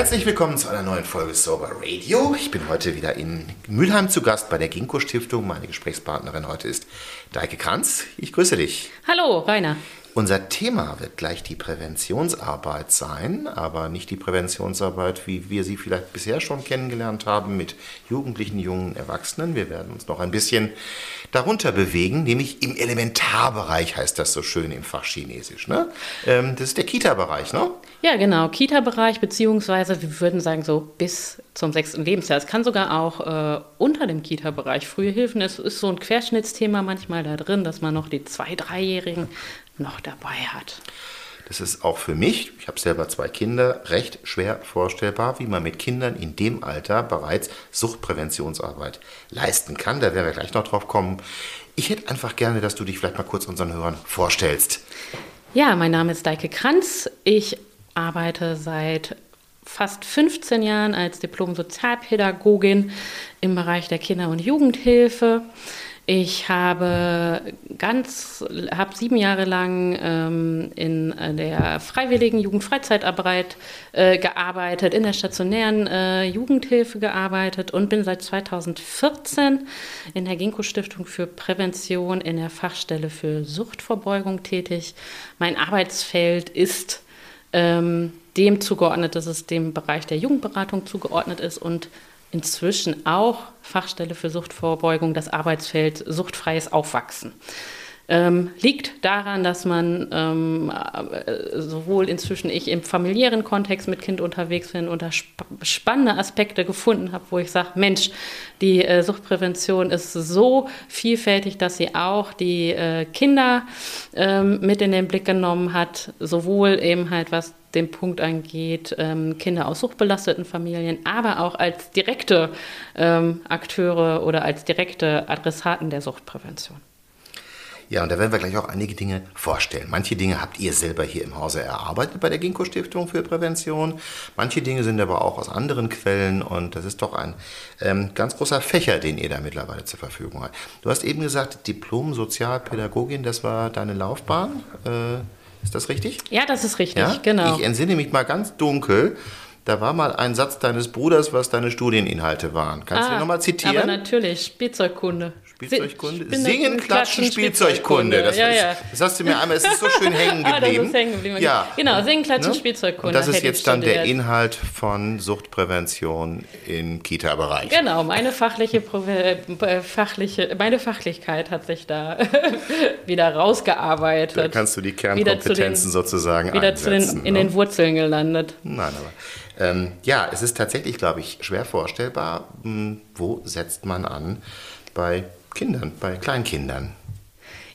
Herzlich willkommen zu einer neuen Folge Sober Radio. Ich bin heute wieder in Mülheim zu Gast bei der Ginkgo Stiftung. Meine Gesprächspartnerin heute ist Deike Kranz. Ich grüße dich. Hallo, Rainer. Unser Thema wird gleich die Präventionsarbeit sein, aber nicht die Präventionsarbeit, wie wir sie vielleicht bisher schon kennengelernt haben mit Jugendlichen, jungen Erwachsenen. Wir werden uns noch ein bisschen darunter bewegen, nämlich im Elementarbereich heißt das so schön im Fach Chinesisch. Ne? Ähm, das ist der Kita-Bereich, ne? Ja, genau, Kita-Bereich, beziehungsweise wir würden sagen so bis zum sechsten Lebensjahr. Es kann sogar auch äh, unter dem Kita-Bereich frühe Hilfen. Es ist so ein Querschnittsthema manchmal da drin, dass man noch die zwei-, dreijährigen noch dabei hat. Das ist auch für mich, ich habe selber zwei Kinder, recht schwer vorstellbar, wie man mit Kindern in dem Alter bereits Suchtpräventionsarbeit leisten kann. Da werden wir gleich noch drauf kommen. Ich hätte einfach gerne, dass du dich vielleicht mal kurz unseren Hörern vorstellst. Ja, mein Name ist Deike Kranz. Ich arbeite seit fast 15 Jahren als Diplom-Sozialpädagogin im Bereich der Kinder- und Jugendhilfe. Ich habe ganz, habe sieben Jahre lang ähm, in der freiwilligen Jugendfreizeitarbeit äh, gearbeitet, in der stationären äh, Jugendhilfe gearbeitet und bin seit 2014 in der Ginkgo Stiftung für Prävention in der Fachstelle für Suchtverbeugung tätig. Mein Arbeitsfeld ist ähm, dem zugeordnet, dass es dem Bereich der Jugendberatung zugeordnet ist und inzwischen auch Fachstelle für Suchtvorbeugung das Arbeitsfeld suchtfreies Aufwachsen. Ähm, liegt daran, dass man ähm, äh, sowohl inzwischen ich im familiären Kontext mit Kind unterwegs bin und da sp spannende Aspekte gefunden habe, wo ich sage, Mensch, die äh, Suchtprävention ist so vielfältig, dass sie auch die äh, Kinder ähm, mit in den Blick genommen hat, sowohl eben halt was den Punkt angeht, ähm, Kinder aus suchtbelasteten Familien, aber auch als direkte ähm, Akteure oder als direkte Adressaten der Suchtprävention. Ja, und da werden wir gleich auch einige Dinge vorstellen. Manche Dinge habt ihr selber hier im Hause erarbeitet bei der Ginkgo Stiftung für Prävention. Manche Dinge sind aber auch aus anderen Quellen und das ist doch ein ähm, ganz großer Fächer, den ihr da mittlerweile zur Verfügung habt. Du hast eben gesagt, Diplom-Sozialpädagogin, das war deine Laufbahn. Äh, ist das richtig? Ja, das ist richtig, ja? genau. Ich entsinne mich mal ganz dunkel. Da war mal ein Satz deines Bruders, was deine Studieninhalte waren. Kannst ah, du den nochmal zitieren? Aber natürlich, Spielzeugkunde. Spielzeugkunde? Singen, Klatschen, Spielzeugkunde. Das, ja, ja. das hast du mir einmal, es ist so schön hängen geblieben. ah, das ist hängen geblieben. Ja. Genau, Singen, Klatschen, ne? Spielzeugkunde. Und das ist jetzt dann der Inhalt von Suchtprävention im Kita-Bereich. Genau, meine fachliche, äh, fachliche, meine Fachlichkeit hat sich da wieder rausgearbeitet. Da kannst du die Kernkompetenzen den, sozusagen wieder einsetzen. Wieder in ne? den Wurzeln gelandet. Nein, aber ähm, ja, es ist tatsächlich, glaube ich, schwer vorstellbar, hm, wo setzt man an bei Kindern, bei Kleinkindern?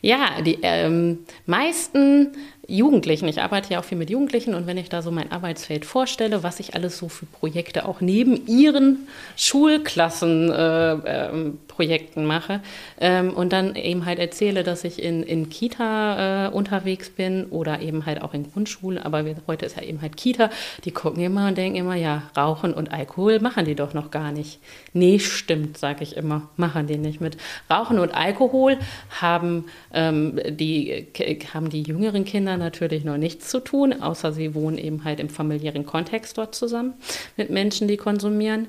Ja, die ähm, meisten Jugendlichen, ich arbeite ja auch viel mit Jugendlichen und wenn ich da so mein Arbeitsfeld vorstelle, was ich alles so für Projekte auch neben ihren Schulklassenprojekten äh, äh, mache ähm, und dann eben halt erzähle, dass ich in, in Kita äh, unterwegs bin oder eben halt auch in Grundschulen, aber wir, heute ist ja eben halt Kita, die gucken immer und denken immer, ja, Rauchen und Alkohol machen die doch noch gar nicht. Nee, stimmt, sage ich immer, machen die nicht mit. Rauchen und Alkohol haben, ähm, die, haben die jüngeren Kinder natürlich noch nichts zu tun, außer sie wohnen eben halt im familiären Kontext dort zusammen mit Menschen, die konsumieren.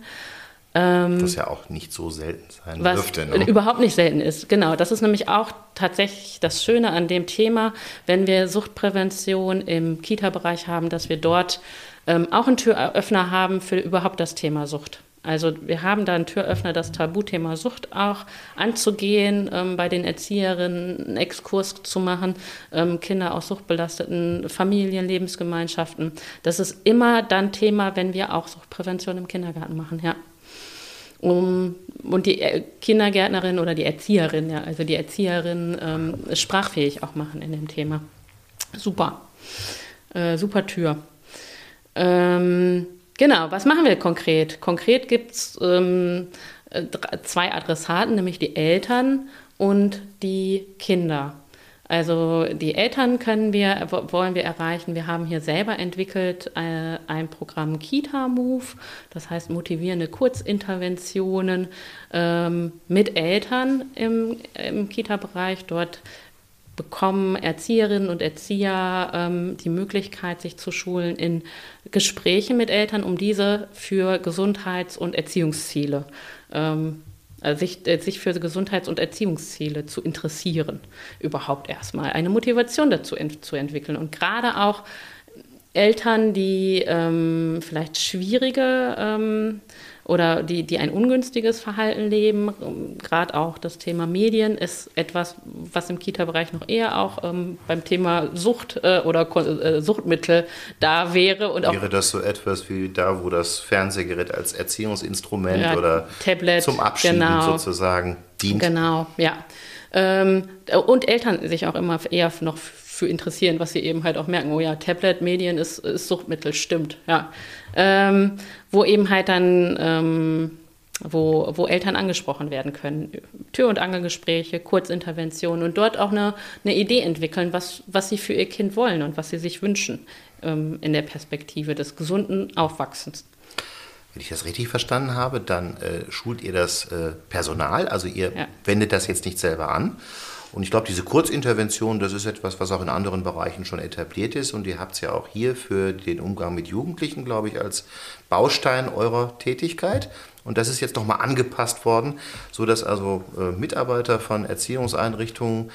Ähm, was ja auch nicht so selten sein was dürfte. Ne? Überhaupt nicht selten ist, genau. Das ist nämlich auch tatsächlich das Schöne an dem Thema, wenn wir Suchtprävention im Kita-Bereich haben, dass wir dort ähm, auch einen Türöffner haben für überhaupt das Thema Sucht. Also wir haben da einen Türöffner, das Tabuthema Sucht auch anzugehen, ähm, bei den Erzieherinnen einen Exkurs zu machen, ähm, Kinder aus suchtbelasteten Familien, Lebensgemeinschaften. Das ist immer dann Thema, wenn wir auch Suchtprävention im Kindergarten machen, ja. Um, und die äh, Kindergärtnerin oder die Erzieherin, ja, also die Erzieherin ähm, sprachfähig auch machen in dem Thema. Super. Äh, super Tür. Ähm, Genau, was machen wir konkret? Konkret gibt es ähm, zwei Adressaten, nämlich die Eltern und die Kinder. Also die Eltern können wir, wollen wir erreichen. Wir haben hier selber entwickelt äh, ein Programm Kita Move, das heißt motivierende Kurzinterventionen ähm, mit Eltern im, im Kita-Bereich. Dort bekommen Erzieherinnen und Erzieher ähm, die Möglichkeit, sich zu schulen in Gesprächen mit Eltern, um diese für Gesundheits- und Erziehungsziele ähm, also sich, äh, sich für Gesundheits- und Erziehungsziele zu interessieren, überhaupt erstmal eine Motivation dazu ent zu entwickeln. Und gerade auch Eltern, die ähm, vielleicht schwierige ähm, oder die, die ein ungünstiges Verhalten leben. Gerade auch das Thema Medien ist etwas, was im Kita-Bereich noch eher auch ähm, beim Thema Sucht äh, oder äh, Suchtmittel da wäre. Und wäre das so etwas wie da, wo das Fernsehgerät als Erziehungsinstrument ja, oder Tablet, zum Abschieben genau, sozusagen dient? Genau, ja. Ähm, und Eltern sich auch immer eher noch für interessieren, was sie eben halt auch merken, oh ja, Tablet, Medien ist, ist Suchtmittel, stimmt, ja. Ähm, wo eben halt dann, ähm, wo, wo Eltern angesprochen werden können. Tür- und Angelgespräche, Kurzinterventionen und dort auch eine, eine Idee entwickeln, was, was sie für ihr Kind wollen und was sie sich wünschen ähm, in der Perspektive des gesunden Aufwachsens. Wenn ich das richtig verstanden habe, dann äh, schult ihr das äh, Personal, also ihr ja. wendet das jetzt nicht selber an, und ich glaube, diese Kurzintervention, das ist etwas, was auch in anderen Bereichen schon etabliert ist. Und ihr habt es ja auch hier für den Umgang mit Jugendlichen, glaube ich, als Baustein eurer Tätigkeit. Und das ist jetzt nochmal angepasst worden, sodass also äh, Mitarbeiter von Erziehungseinrichtungen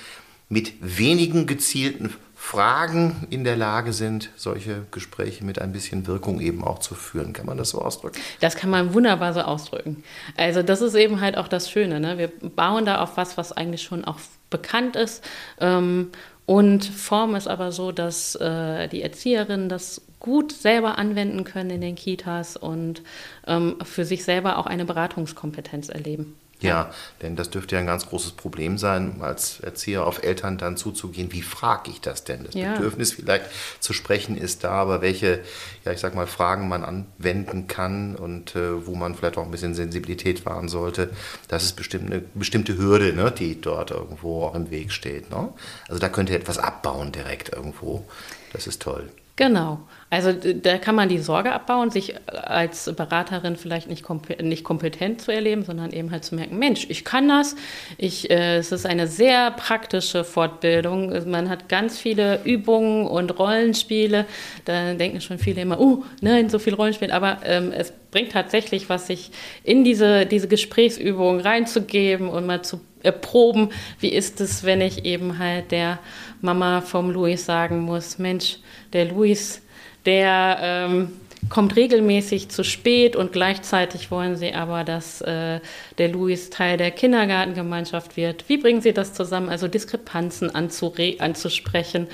mit wenigen gezielten Fragen in der Lage sind, solche Gespräche mit ein bisschen Wirkung eben auch zu führen. Kann man das so ausdrücken? Das kann man wunderbar so ausdrücken. Also das ist eben halt auch das Schöne. Ne? Wir bauen da auf was, was eigentlich schon auch bekannt ist. Ähm, und Form ist aber so, dass äh, die Erzieherinnen das gut selber anwenden können in den Kitas und ähm, für sich selber auch eine Beratungskompetenz erleben. Ja, denn das dürfte ja ein ganz großes Problem sein, als Erzieher auf Eltern dann zuzugehen. Wie frage ich das denn? Das ja. Bedürfnis vielleicht zu sprechen ist da, aber welche, ja, ich sag mal, Fragen man anwenden kann und äh, wo man vielleicht auch ein bisschen Sensibilität wahren sollte, das ist bestimmt eine bestimmte Hürde, ne, die dort irgendwo auch im Weg steht. Ne? Also da könnt ihr etwas abbauen direkt irgendwo. Das ist toll. Genau. Also da kann man die Sorge abbauen, sich als Beraterin vielleicht nicht, komp nicht kompetent zu erleben, sondern eben halt zu merken, Mensch, ich kann das. Ich, äh, es ist eine sehr praktische Fortbildung. Man hat ganz viele Übungen und Rollenspiele. Da denken schon viele immer, uh, nein, so viel Rollenspiel. Aber ähm, es bringt tatsächlich was, sich in diese, diese Gesprächsübungen reinzugeben und mal zu erproben, wie ist es, wenn ich eben halt der Mama vom Luis sagen muss, Mensch, der Luis, der ähm, kommt regelmäßig zu spät und gleichzeitig wollen sie aber, dass äh, der Luis Teil der Kindergartengemeinschaft wird. Wie bringen Sie das zusammen? Also Diskrepanzen anzusprechen,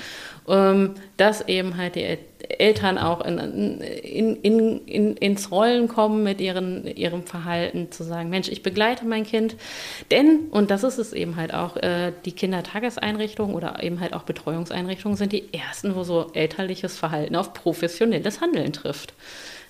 dass eben halt die Eltern auch in, in, in, in, ins Rollen kommen mit ihren, ihrem Verhalten, zu sagen, Mensch, ich begleite mein Kind. Denn, und das ist es eben halt auch, äh, die Kindertageseinrichtungen oder eben halt auch Betreuungseinrichtungen sind die ersten, wo so elterliches Verhalten auf professionelles Handeln trifft.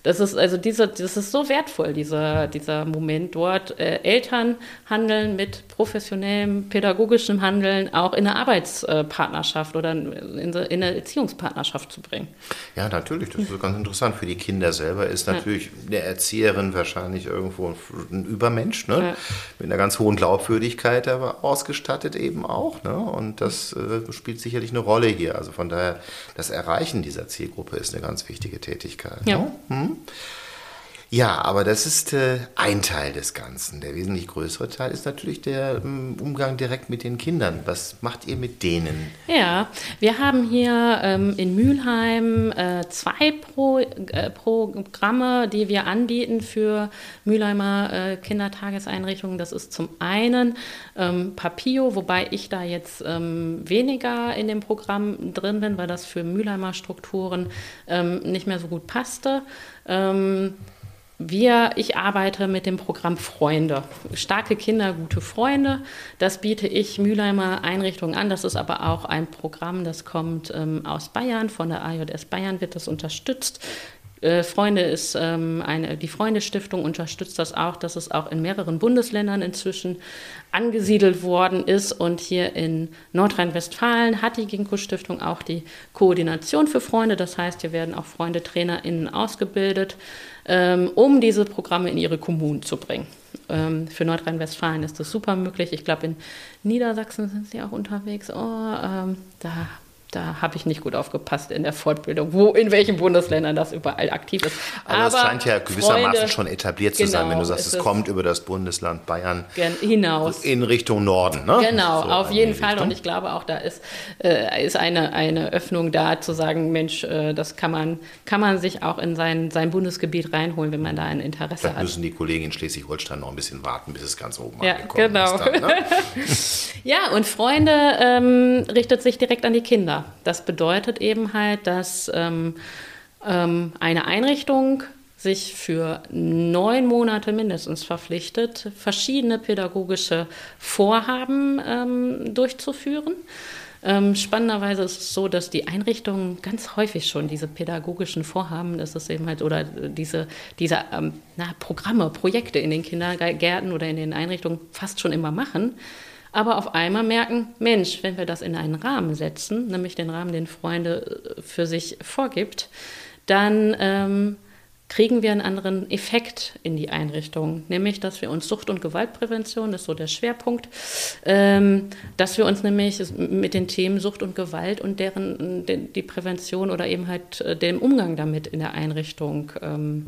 Das ist also diese, das ist so wertvoll, dieser, dieser Moment dort. Äh, Eltern handeln mit professionellem, pädagogischem Handeln auch in eine Arbeitspartnerschaft oder in, in eine Erziehungspartnerschaft zu bringen. Ja, natürlich. Das ist ganz interessant. Für die Kinder selber ist natürlich ja. eine Erzieherin wahrscheinlich irgendwo ein Übermensch, ne? Ja. mit einer ganz hohen Glaubwürdigkeit aber ausgestattet eben auch. Ne? Und das äh, spielt sicherlich eine Rolle hier. Also von daher, das Erreichen dieser Zielgruppe ist eine ganz wichtige Tätigkeit. Ja. Ne? Hm? Uhum. Ja, aber das ist äh, ein Teil des Ganzen. Der wesentlich größere Teil ist natürlich der ähm, Umgang direkt mit den Kindern. Was macht ihr mit denen? Ja, wir haben hier ähm, in Mülheim äh, zwei Pro, äh, Programme, die wir anbieten für Mülheimer äh, Kindertageseinrichtungen. Das ist zum einen ähm, Papio, wobei ich da jetzt ähm, weniger in dem Programm drin bin, weil das für Mülheimer Strukturen ähm, nicht mehr so gut passte. Wir, ich arbeite mit dem Programm Freunde. Starke Kinder, gute Freunde. Das biete ich Mülheimer Einrichtungen an. Das ist aber auch ein Programm, das kommt ähm, aus Bayern. Von der AJS Bayern wird das unterstützt. Äh, Freunde ist ähm, eine, die Freunde-Stiftung unterstützt das auch, dass es auch in mehreren Bundesländern inzwischen angesiedelt worden ist. Und hier in Nordrhein-Westfalen hat die Ginkgo-Stiftung auch die Koordination für Freunde. Das heißt, hier werden auch Freunde-TrainerInnen ausgebildet, ähm, um diese Programme in ihre Kommunen zu bringen. Ähm, für Nordrhein-Westfalen ist das super möglich. Ich glaube, in Niedersachsen sind sie auch unterwegs. Oh, ähm, da da habe ich nicht gut aufgepasst in der Fortbildung, wo in welchen Bundesländern das überall aktiv ist. Aber, Aber es scheint ja gewissermaßen Freunde, schon etabliert zu genau, sein, wenn du sagst, es, es kommt über das Bundesland Bayern hinaus in Richtung Norden. Ne? Genau, so auf jeden Fall. Richtung. Und ich glaube auch, da ist, äh, ist eine, eine Öffnung da, zu sagen, Mensch, äh, das kann man, kann man sich auch in sein, sein Bundesgebiet reinholen, wenn man da ein Interesse Vielleicht hat. müssen die Kollegen in Schleswig-Holstein noch ein bisschen warten, bis es ganz oben ja, angekommen genau. ist. Dann, ne? ja, und Freunde ähm, richtet sich direkt an die Kinder. Das bedeutet eben halt, dass ähm, ähm, eine Einrichtung sich für neun Monate mindestens verpflichtet, verschiedene pädagogische Vorhaben ähm, durchzuführen. Ähm, spannenderweise ist es so, dass die Einrichtungen ganz häufig schon diese pädagogischen Vorhaben, das ist eben halt, oder diese, diese ähm, na, Programme, Projekte in den Kindergärten oder in den Einrichtungen fast schon immer machen aber auf einmal merken, Mensch, wenn wir das in einen Rahmen setzen, nämlich den Rahmen, den Freunde äh, für sich vorgibt, dann ähm, kriegen wir einen anderen Effekt in die Einrichtung, nämlich dass wir uns Sucht- und Gewaltprävention, das ist so der Schwerpunkt, ähm, dass wir uns nämlich mit den Themen Sucht und Gewalt und deren die Prävention oder eben halt äh, dem Umgang damit in der Einrichtung ähm,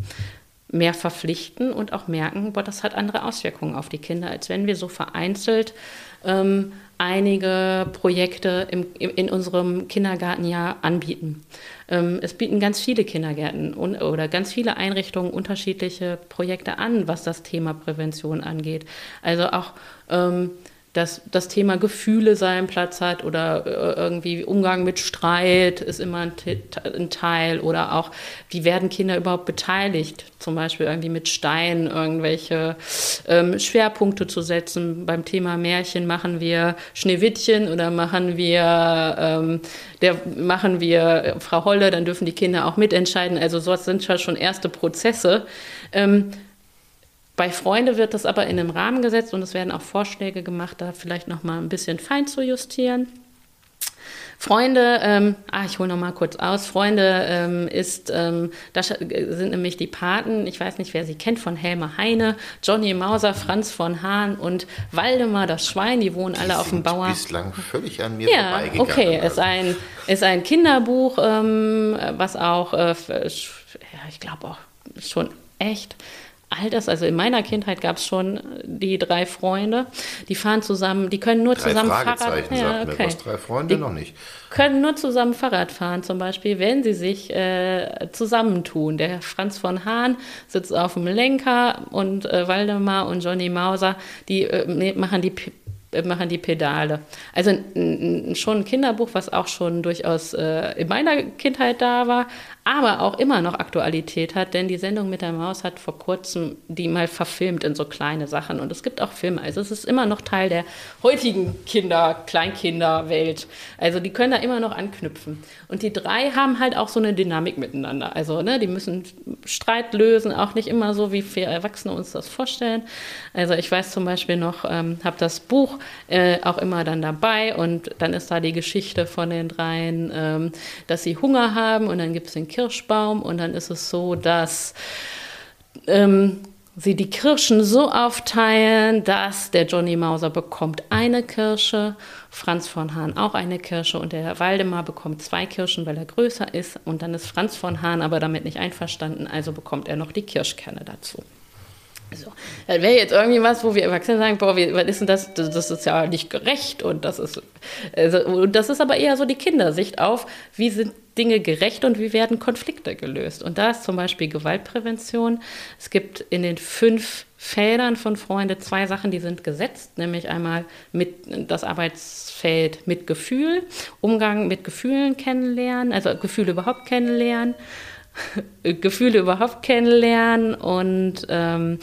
mehr verpflichten und auch merken, boah, das hat andere Auswirkungen auf die Kinder, als wenn wir so vereinzelt ähm, einige Projekte im, in unserem Kindergartenjahr anbieten. Ähm, es bieten ganz viele Kindergärten un, oder ganz viele Einrichtungen unterschiedliche Projekte an, was das Thema Prävention angeht. Also auch ähm, dass das Thema Gefühle seinen Platz hat oder äh, irgendwie Umgang mit Streit ist immer ein, ein, Teil oder auch, wie werden Kinder überhaupt beteiligt, zum Beispiel irgendwie mit Steinen irgendwelche ähm, Schwerpunkte zu setzen. Beim Thema Märchen machen wir Schneewittchen oder machen wir, ähm, der, machen wir Frau Holle, dann dürfen die Kinder auch mitentscheiden. Also so sind schon erste Prozesse. Ähm, bei Freunde wird das aber in einem Rahmen gesetzt und es werden auch Vorschläge gemacht, da vielleicht noch mal ein bisschen fein zu justieren. Freunde, ähm, ah, ich hole noch mal kurz aus. Freunde ähm, ist, ähm, das sind nämlich die Paten, ich weiß nicht, wer sie kennt, von Helmer Heine, Johnny Mauser, Franz von Hahn und Waldemar das Schwein, die wohnen die alle auf dem Bauer. bislang völlig an mir ja, vorbeigegangen. okay, ist ein, ist ein Kinderbuch, ähm, was auch, äh, ja, ich glaube auch schon echt all das, also in meiner Kindheit gab es schon die drei Freunde, die fahren zusammen, die können nur drei zusammen Fahrrad ja, okay. was, drei Freunde die noch nicht. Können nur zusammen Fahrrad fahren, zum Beispiel, wenn sie sich äh, zusammentun. Der Franz von Hahn sitzt auf dem Lenker und äh, Waldemar und Johnny Mauser, die äh, machen die machen die Pedale. Also schon ein Kinderbuch, was auch schon durchaus äh, in meiner Kindheit da war, aber auch immer noch Aktualität hat, denn die Sendung mit der Maus hat vor kurzem die mal verfilmt in so kleine Sachen und es gibt auch Filme. Also es ist immer noch Teil der heutigen Kinder, Kleinkinderwelt. Also die können da immer noch anknüpfen. Und die drei haben halt auch so eine Dynamik miteinander. Also ne, die müssen Streit lösen, auch nicht immer so, wie wir Erwachsene uns das vorstellen. Also ich weiß zum Beispiel noch, ähm, habe das Buch äh, auch immer dann dabei und dann ist da die Geschichte von den dreien, ähm, dass sie Hunger haben und dann gibt es den Kirschbaum und dann ist es so, dass ähm, sie die Kirschen so aufteilen, dass der Johnny Mauser bekommt eine Kirsche, Franz von Hahn auch eine Kirsche und der Waldemar bekommt zwei Kirschen, weil er größer ist und dann ist Franz von Hahn aber damit nicht einverstanden, also bekommt er noch die Kirschkerne dazu. So. Das wäre jetzt irgendwie was, wo wir Erwachsene sagen, boah, wie, was ist denn das? das? Das ist ja nicht gerecht und das ist, also, und das ist aber eher so die Kindersicht auf, wie sind Dinge gerecht und wie werden Konflikte gelöst. Und da ist zum Beispiel Gewaltprävention. Es gibt in den fünf Feldern von Freunde zwei Sachen, die sind gesetzt, nämlich einmal mit das Arbeitsfeld mit Gefühl, Umgang mit Gefühlen kennenlernen, also Gefühle überhaupt kennenlernen Gefühle überhaupt kennenlernen und ähm,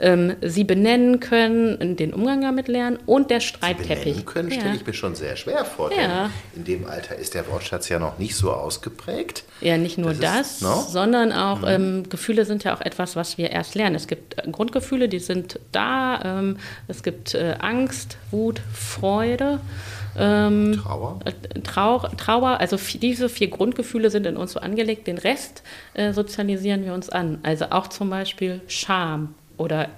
ähm, sie benennen können, den Umgang damit lernen und der Streitteppich. Benennen können, stelle ich mir schon sehr schwer vor, ja. in dem Alter ist der Wortschatz ja noch nicht so ausgeprägt. Ja, nicht nur das, das ist, no? sondern auch mhm. ähm, Gefühle sind ja auch etwas, was wir erst lernen. Es gibt äh, Grundgefühle, die sind da. Ähm, es gibt äh, Angst, Wut, Freude. Ähm, Trauer? Äh, Trauer? Trauer, also diese vier Grundgefühle sind in uns so angelegt, den Rest äh, sozialisieren wir uns an. Also auch zum Beispiel Scham oder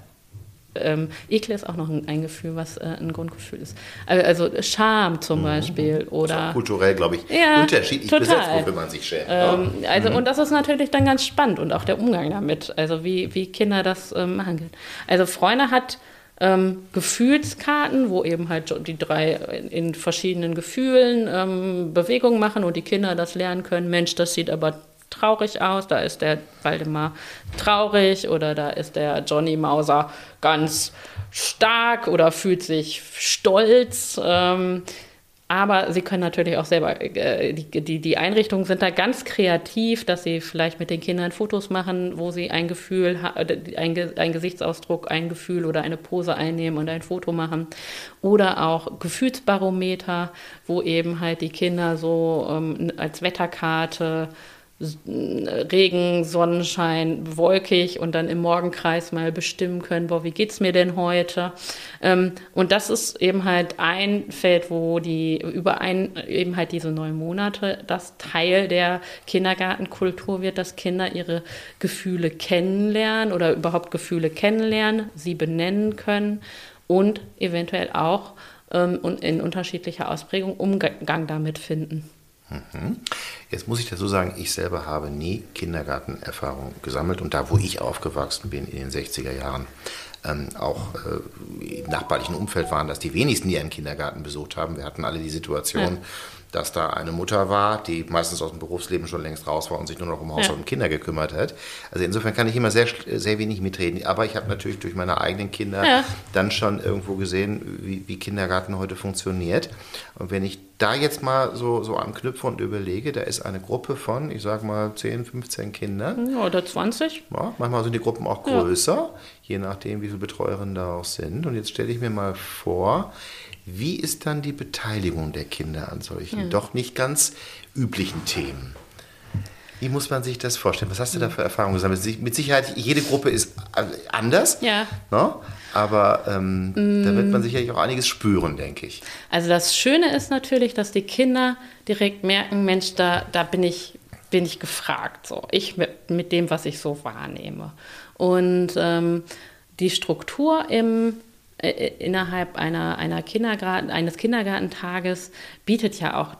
ähm, Ekel ist auch noch ein, ein Gefühl, was äh, ein Grundgefühl ist. Also Scham zum mhm. Beispiel oder ist kulturell, glaube ich, ja, unterschiedlich total. besetzt, wofür man sich schämt. Ähm, also mhm. und das ist natürlich dann ganz spannend und auch der Umgang damit, also wie, wie Kinder das ähm, machen können. Also Freunde hat ähm, Gefühlskarten, wo eben halt die drei in verschiedenen Gefühlen ähm, Bewegungen machen und die Kinder das lernen können. Mensch, das sieht aber traurig aus, da ist der Waldemar traurig oder da ist der Johnny Mauser ganz stark oder fühlt sich stolz. Ähm, aber sie können natürlich auch selber, äh, die, die, Einrichtungen sind da ganz kreativ, dass sie vielleicht mit den Kindern Fotos machen, wo sie ein Gefühl, äh, ein, ein Gesichtsausdruck, ein Gefühl oder eine Pose einnehmen und ein Foto machen. Oder auch Gefühlsbarometer, wo eben halt die Kinder so ähm, als Wetterkarte Regen, Sonnenschein, wolkig und dann im Morgenkreis mal bestimmen können, boah, wie geht's mir denn heute? Ähm, und das ist eben halt ein Feld, wo die über ein, eben halt diese neun Monate das Teil der Kindergartenkultur wird, dass Kinder ihre Gefühle kennenlernen oder überhaupt Gefühle kennenlernen, sie benennen können und eventuell auch ähm, in unterschiedlicher Ausprägung Umgang damit finden. Mhm. Jetzt muss ich dazu sagen, ich selber habe nie Kindergartenerfahrung gesammelt und da, wo ich aufgewachsen bin in den 60er Jahren, ähm, auch äh, im nachbarlichen Umfeld waren das die wenigsten, die einen Kindergarten besucht haben. Wir hatten alle die Situation, ja dass da eine Mutter war, die meistens aus dem Berufsleben schon längst raus war und sich nur noch um Haus ja. und Kinder gekümmert hat. Also insofern kann ich immer sehr, sehr wenig mitreden. Aber ich habe natürlich durch meine eigenen Kinder ja. dann schon irgendwo gesehen, wie, wie, Kindergarten heute funktioniert. Und wenn ich da jetzt mal so, so anknüpfe und überlege, da ist eine Gruppe von, ich sage mal, 10, 15 Kindern. Oder 20. Ja, manchmal sind die Gruppen auch größer, je nachdem, wie viele Betreuerinnen da auch sind. Und jetzt stelle ich mir mal vor, wie ist dann die Beteiligung der Kinder an solchen ja. doch nicht ganz üblichen Themen? Wie muss man sich das vorstellen? Was hast du da für Erfahrungen gesammelt? Mit Sicherheit, jede Gruppe ist anders, ja. Ne? aber ähm, mm. da wird man sicherlich auch einiges spüren, denke ich. Also das Schöne ist natürlich, dass die Kinder direkt merken, Mensch, da, da bin, ich, bin ich gefragt. So. Ich mit, mit dem, was ich so wahrnehme. Und ähm, die Struktur im äh, äh, innerhalb einer, einer Kindergarten, eines Kindergartentages bietet ja auch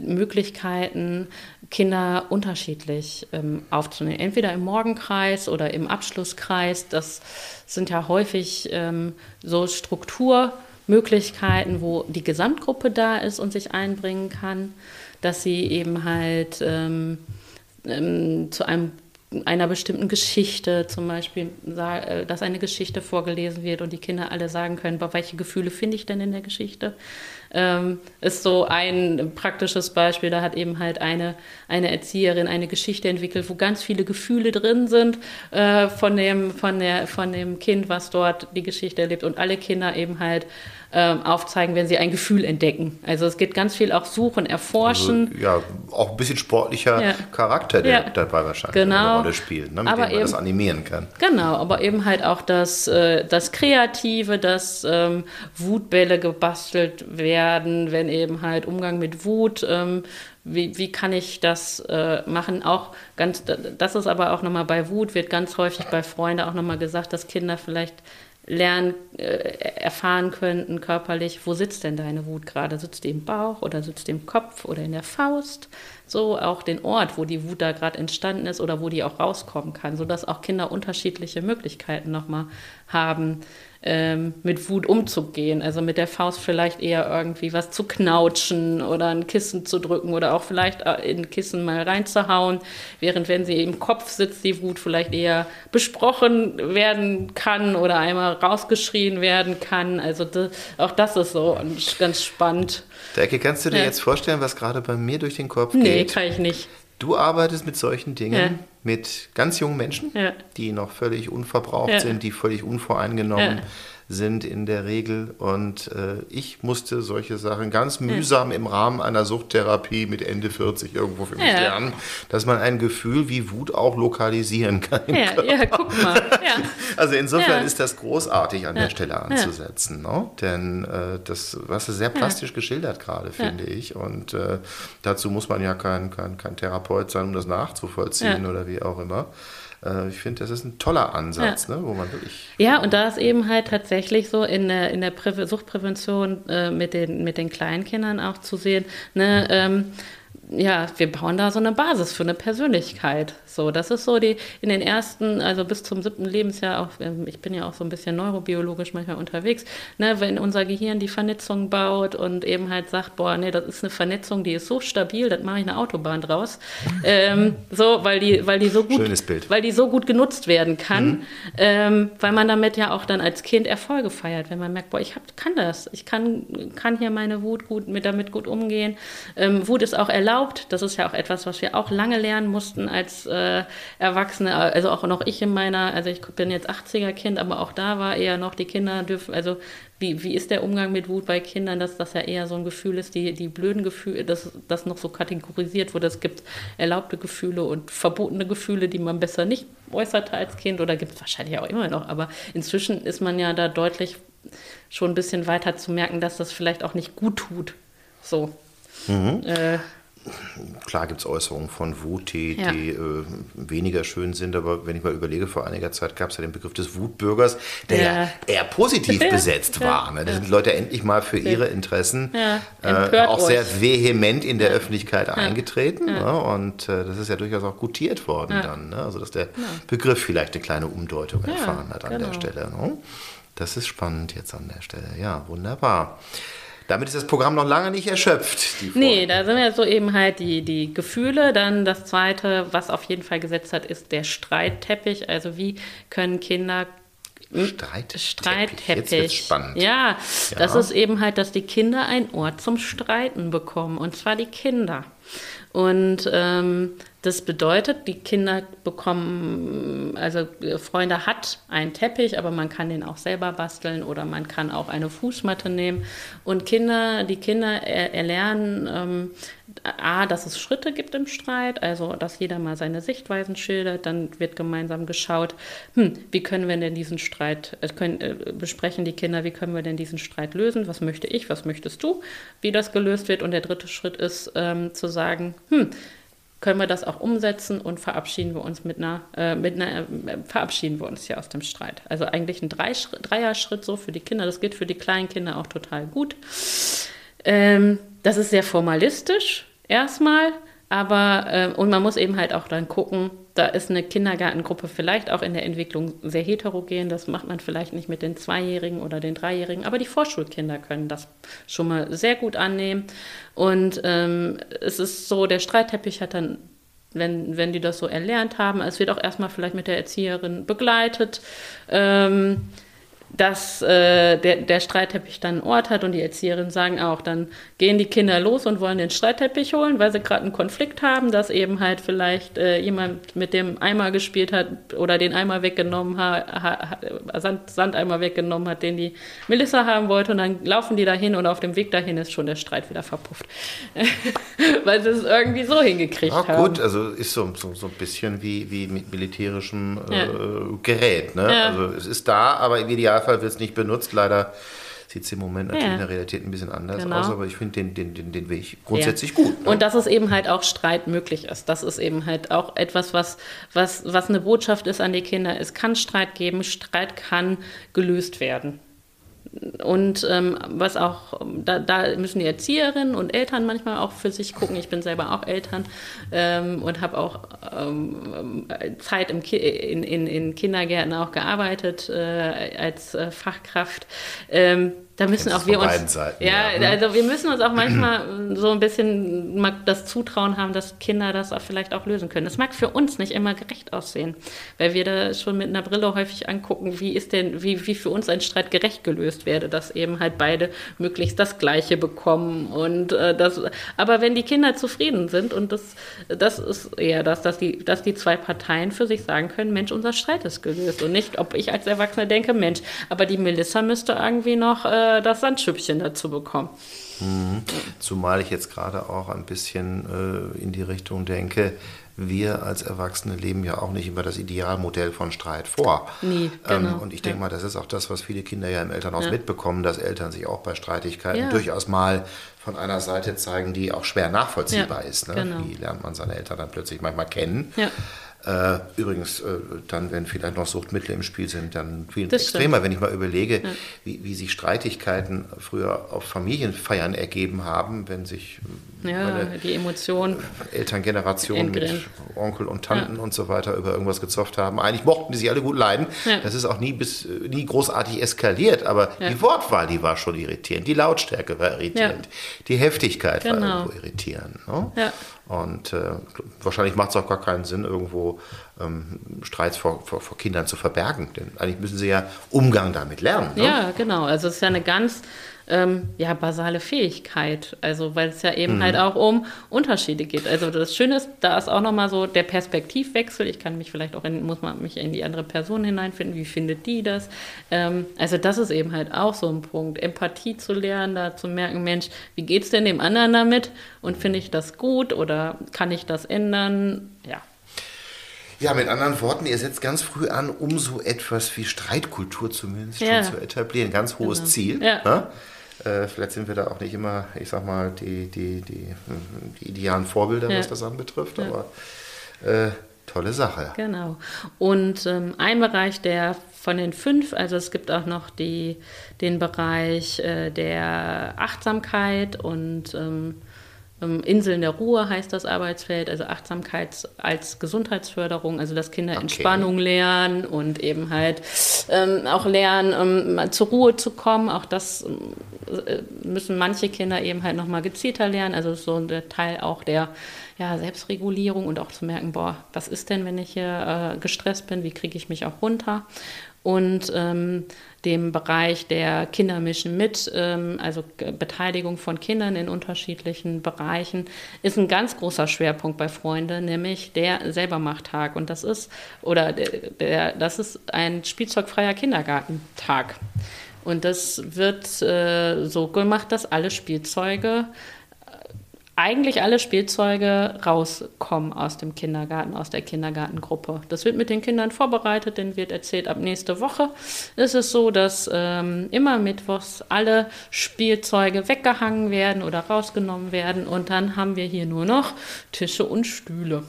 Möglichkeiten, Kinder unterschiedlich ähm, aufzunehmen. Entweder im Morgenkreis oder im Abschlusskreis. Das sind ja häufig ähm, so Strukturmöglichkeiten, wo die Gesamtgruppe da ist und sich einbringen kann, dass sie eben halt ähm, ähm zu einem einer bestimmten Geschichte zum Beispiel, äh, dass eine Geschichte vorgelesen wird und die Kinder alle sagen können, welche Gefühle finde ich denn in der Geschichte? Ähm, ist so ein praktisches Beispiel. Da hat eben halt eine, eine Erzieherin eine Geschichte entwickelt, wo ganz viele Gefühle drin sind äh, von, dem, von, der, von dem Kind, was dort die Geschichte erlebt und alle Kinder eben halt ähm, aufzeigen, wenn sie ein Gefühl entdecken. Also es geht ganz viel auch suchen, erforschen. Also, ja, auch ein bisschen sportlicher ja. Charakter, der ja. dabei wahrscheinlich genau. eine Rolle spielt, ne, mit aber dem man eben, das animieren kann. Genau, aber eben halt auch das, äh, das Kreative, dass ähm, Wutbälle gebastelt werden, wenn eben halt Umgang mit Wut ähm, wie, wie kann ich das äh, machen? Auch ganz, das ist aber auch nochmal bei Wut, wird ganz häufig bei Freunden auch nochmal gesagt, dass Kinder vielleicht lernen, äh, erfahren könnten körperlich, wo sitzt denn deine Wut gerade? Sitzt die im Bauch oder sitzt die im Kopf oder in der Faust? So auch den Ort, wo die Wut da gerade entstanden ist oder wo die auch rauskommen kann, sodass auch Kinder unterschiedliche Möglichkeiten nochmal haben, ähm, mit Wut umzugehen. Also mit der Faust vielleicht eher irgendwie was zu knautschen oder ein Kissen zu drücken oder auch vielleicht äh, in ein Kissen mal reinzuhauen, während wenn sie im Kopf sitzt, die Wut vielleicht eher besprochen werden kann oder einmal rausgeschrien werden kann. Also das, auch das ist so ganz spannend. Decke, kannst du dir ja. jetzt vorstellen, was gerade bei mir durch den Kopf nee, geht? Nee, kann ich nicht. Du arbeitest mit solchen Dingen, ja. mit ganz jungen Menschen, ja. die noch völlig unverbraucht ja. sind, die völlig unvoreingenommen sind in der Regel. Und äh, ich musste solche Sachen ganz mühsam im Rahmen einer Suchttherapie mit Ende 40 irgendwo für mich ja. lernen, dass man ein Gefühl wie Wut auch lokalisieren kann. Ja, ja, guck mal. Ja. Also insofern ist das großartig an der Stelle anzusetzen. Ne? Denn äh, das, was ist sehr plastisch geschildert gerade, finde ich. Und äh, dazu muss man ja kein, kein, kein Therapeut sein, um das nachzuvollziehen oder wie auch immer. Äh, ich finde, das ist ein toller Ansatz, ja. ne, wo man wirklich. Ja, und da ist eben halt tatsächlich so in der, in der Prä Suchtprävention äh, mit, den, mit den Kleinkindern auch zu sehen, ne, ähm, ja, wir bauen da so eine Basis für eine Persönlichkeit. So, das ist so die in den ersten, also bis zum siebten Lebensjahr, auch, ähm, ich bin ja auch so ein bisschen neurobiologisch manchmal unterwegs, ne, wenn unser Gehirn die Vernetzung baut und eben halt sagt, boah, nee, das ist eine Vernetzung, die ist so stabil, das mache ich eine Autobahn draus. ähm, so, weil die, weil die so gut, weil die so gut genutzt werden kann, mhm. ähm, weil man damit ja auch dann als Kind Erfolge feiert, wenn man merkt, boah, ich hab, kann das, ich kann, kann hier meine Wut gut mit damit gut umgehen. Ähm, Wut ist auch erlaubt. Das ist ja auch etwas, was wir auch lange lernen mussten als äh, Erwachsene, also auch noch ich in meiner, also ich bin jetzt 80er Kind, aber auch da war eher noch, die Kinder dürfen, also wie, wie ist der Umgang mit Wut bei Kindern, dass das ja eher so ein Gefühl ist, die, die blöden Gefühle, dass das noch so kategorisiert wurde. Es gibt erlaubte Gefühle und verbotene Gefühle, die man besser nicht äußerte als Kind oder gibt es wahrscheinlich auch immer noch, aber inzwischen ist man ja da deutlich schon ein bisschen weiter zu merken, dass das vielleicht auch nicht gut tut. So. Mhm. Äh, Klar gibt es Äußerungen von Wut, die, ja. die äh, weniger schön sind, aber wenn ich mal überlege, vor einiger Zeit gab es ja den Begriff des Wutbürgers, der ja, eher positiv besetzt war. Ne? Da sind Leute endlich mal für ihre Interessen äh, auch sehr vehement in der Öffentlichkeit eingetreten. Ne? Und äh, das ist ja durchaus auch gutiert worden dann. Ne? Also dass der Begriff vielleicht eine kleine Umdeutung erfahren hat an genau. der Stelle. Ne? Das ist spannend jetzt an der Stelle. Ja, wunderbar. Damit ist das Programm noch lange nicht erschöpft. Nee, da sind ja so eben halt die, die Gefühle. Dann das Zweite, was auf jeden Fall gesetzt hat, ist der Streitteppich. Also wie können Kinder Streitteppich. Streitteppich. Jetzt spannend. Ja, ja, das ist eben halt, dass die Kinder einen Ort zum Streiten bekommen. Und zwar die Kinder. Und ähm, das bedeutet, die Kinder bekommen, also Freunde hat einen Teppich, aber man kann den auch selber basteln oder man kann auch eine Fußmatte nehmen. Und Kinder, die Kinder erlernen, ähm, A, dass es Schritte gibt im Streit, also dass jeder mal seine Sichtweisen schildert, dann wird gemeinsam geschaut, hm, wie können wir denn diesen Streit, äh, können, äh, besprechen die Kinder, wie können wir denn diesen Streit lösen, was möchte ich, was möchtest du, wie das gelöst wird. Und der dritte Schritt ist ähm, zu sagen, hm, können wir das auch umsetzen und verabschieden wir uns mit einer, äh, mit einer äh, verabschieden wir uns hier aus dem Streit. Also eigentlich ein Dreier-Schritt so für die Kinder. Das geht für die kleinen Kinder auch total gut. Ähm, das ist sehr formalistisch erstmal, aber äh, und man muss eben halt auch dann gucken, da ist eine Kindergartengruppe vielleicht auch in der Entwicklung sehr heterogen. Das macht man vielleicht nicht mit den Zweijährigen oder den Dreijährigen, aber die Vorschulkinder können das schon mal sehr gut annehmen. Und ähm, es ist so, der Streitteppich hat dann wenn, wenn die das so erlernt haben. Es wird auch erstmal vielleicht mit der Erzieherin begleitet. Ähm, dass äh, der, der Streitteppich dann einen Ort hat und die Erzieherinnen sagen auch, dann gehen die Kinder los und wollen den Streitteppich holen, weil sie gerade einen Konflikt haben, dass eben halt vielleicht äh, jemand mit dem Eimer gespielt hat oder den Eimer weggenommen hat, ha, Sand, Sandeimer weggenommen hat, den die Melissa haben wollte und dann laufen die dahin und auf dem Weg dahin ist schon der Streit wieder verpufft. weil sie es irgendwie so hingekriegt ja, haben. gut, also ist so, so, so ein bisschen wie, wie mit militärischem äh, ja. Gerät. Ne? Ja. Also es ist da, aber im Idealfall Idealfall wird es nicht benutzt. Leider sieht es im Moment natürlich ja. in der Realität ein bisschen anders genau. aus, aber ich finde den, den, den, den Weg grundsätzlich ja. gut. Ne? Und dass es eben halt auch Streit möglich ist. Das ist eben halt auch etwas, was, was, was eine Botschaft ist an die Kinder. Es kann Streit geben, Streit kann gelöst werden. Und ähm, was auch, da, da, müssen die Erzieherinnen und Eltern manchmal auch für sich gucken. Ich bin selber auch Eltern ähm, und habe auch ähm, Zeit im Ki in, in, in, Kindergärten auch gearbeitet äh, als äh, Fachkraft. Ähm, da müssen auch wir uns. Seiten, ja, ja, also wir müssen uns auch manchmal so ein bisschen das Zutrauen haben, dass Kinder das auch vielleicht auch lösen können. Das mag für uns nicht immer gerecht aussehen, weil wir da schon mit einer Brille häufig angucken, wie ist denn, wie, wie für uns ein Streit gerecht gelöst werde, dass eben halt beide möglichst das Gleiche bekommen. Und äh, das, aber wenn die Kinder zufrieden sind, und das, das ist eher das, dass die, dass die zwei Parteien für sich sagen können, Mensch, unser Streit ist gelöst. Und nicht, ob ich als Erwachsener denke, Mensch, aber die Melissa müsste irgendwie noch. Äh, äh, das Sandschüppchen dazu bekommen. Mhm. Zumal ich jetzt gerade auch ein bisschen äh, in die Richtung denke, wir als Erwachsene leben ja auch nicht immer das Idealmodell von Streit vor. Nie, ähm, genau. Ähm, und ich denke ja. mal, das ist auch das, was viele Kinder ja im Elternhaus ja. mitbekommen, dass Eltern sich auch bei Streitigkeiten ja. durchaus mal von einer Seite zeigen, die auch schwer nachvollziehbar ist. Ne? Genau. Wie lernt man seine Eltern dann plötzlich manchmal kennen? Äh, übrigens, äh, dann, wenn vielleicht noch Suchtmittel im Spiel sind, dann viel das extremer, stimmt. wenn ich mal überlege, ja. wie, wie sich Streitigkeiten früher auf Familienfeiern ergeben haben, wenn sich ja, die Emotionen Elterngeneration mit Onkel und Tanten ja. und so weiter über irgendwas gezofft haben. Eigentlich mochten die sich alle gut leiden. Das ist auch nie bis nie großartig eskaliert, aber die Wortwahl, die war schon irritierend, die Lautstärke war irritierend, die Heftigkeit genau. war irgendwo irritierend. Ne? Und äh, wahrscheinlich macht es auch gar keinen Sinn, irgendwo ähm, Streits vor, vor, vor, Kindern zu verbergen. Denn eigentlich müssen sie ja Umgang damit lernen. Ne? Ja, genau. Also es ist ja eine ganz ähm, ja, basale Fähigkeit. Also, weil es ja eben mhm. halt auch um Unterschiede geht. Also, das Schöne ist, da ist auch nochmal so der Perspektivwechsel. Ich kann mich vielleicht auch in, muss man mich in die andere Person hineinfinden. Wie findet die das? Ähm, also, das ist eben halt auch so ein Punkt. Empathie zu lernen, da zu merken, Mensch, wie geht es denn dem anderen damit? Und finde ich das gut oder kann ich das ändern? Ja. Ja, mit anderen Worten, ihr setzt ganz früh an, um so etwas wie Streitkultur zumindest ja. schon zu etablieren. Ganz hohes genau. Ziel. Ja. Ne? Äh, vielleicht sind wir da auch nicht immer, ich sag mal, die, die, die, die idealen Vorbilder, ja. was das anbetrifft, ja. aber äh, tolle Sache. Genau. Und ähm, ein Bereich, der von den fünf, also es gibt auch noch die, den Bereich äh, der Achtsamkeit und ähm, Inseln der Ruhe heißt das Arbeitsfeld, also Achtsamkeit als Gesundheitsförderung, also dass Kinder okay. Entspannung lernen und eben halt ähm, auch lernen, ähm, zur Ruhe zu kommen. Auch das äh, müssen manche Kinder eben halt nochmal gezielter lernen. Also so ein Teil auch der ja, Selbstregulierung und auch zu merken, boah, was ist denn, wenn ich hier äh, gestresst bin, wie kriege ich mich auch runter? Und ähm, dem Bereich der Kinder mischen mit, ähm, also Beteiligung von Kindern in unterschiedlichen Bereichen, ist ein ganz großer Schwerpunkt bei Freunde, nämlich der Selbermachttag. Und das ist, oder der, der, das ist ein spielzeugfreier Kindergartentag. Und das wird äh, so gemacht, dass alle Spielzeuge eigentlich alle Spielzeuge rauskommen aus dem Kindergarten, aus der Kindergartengruppe. Das wird mit den Kindern vorbereitet, denen wird erzählt, ab nächste Woche ist es so, dass ähm, immer mittwochs alle Spielzeuge weggehangen werden oder rausgenommen werden und dann haben wir hier nur noch Tische und Stühle.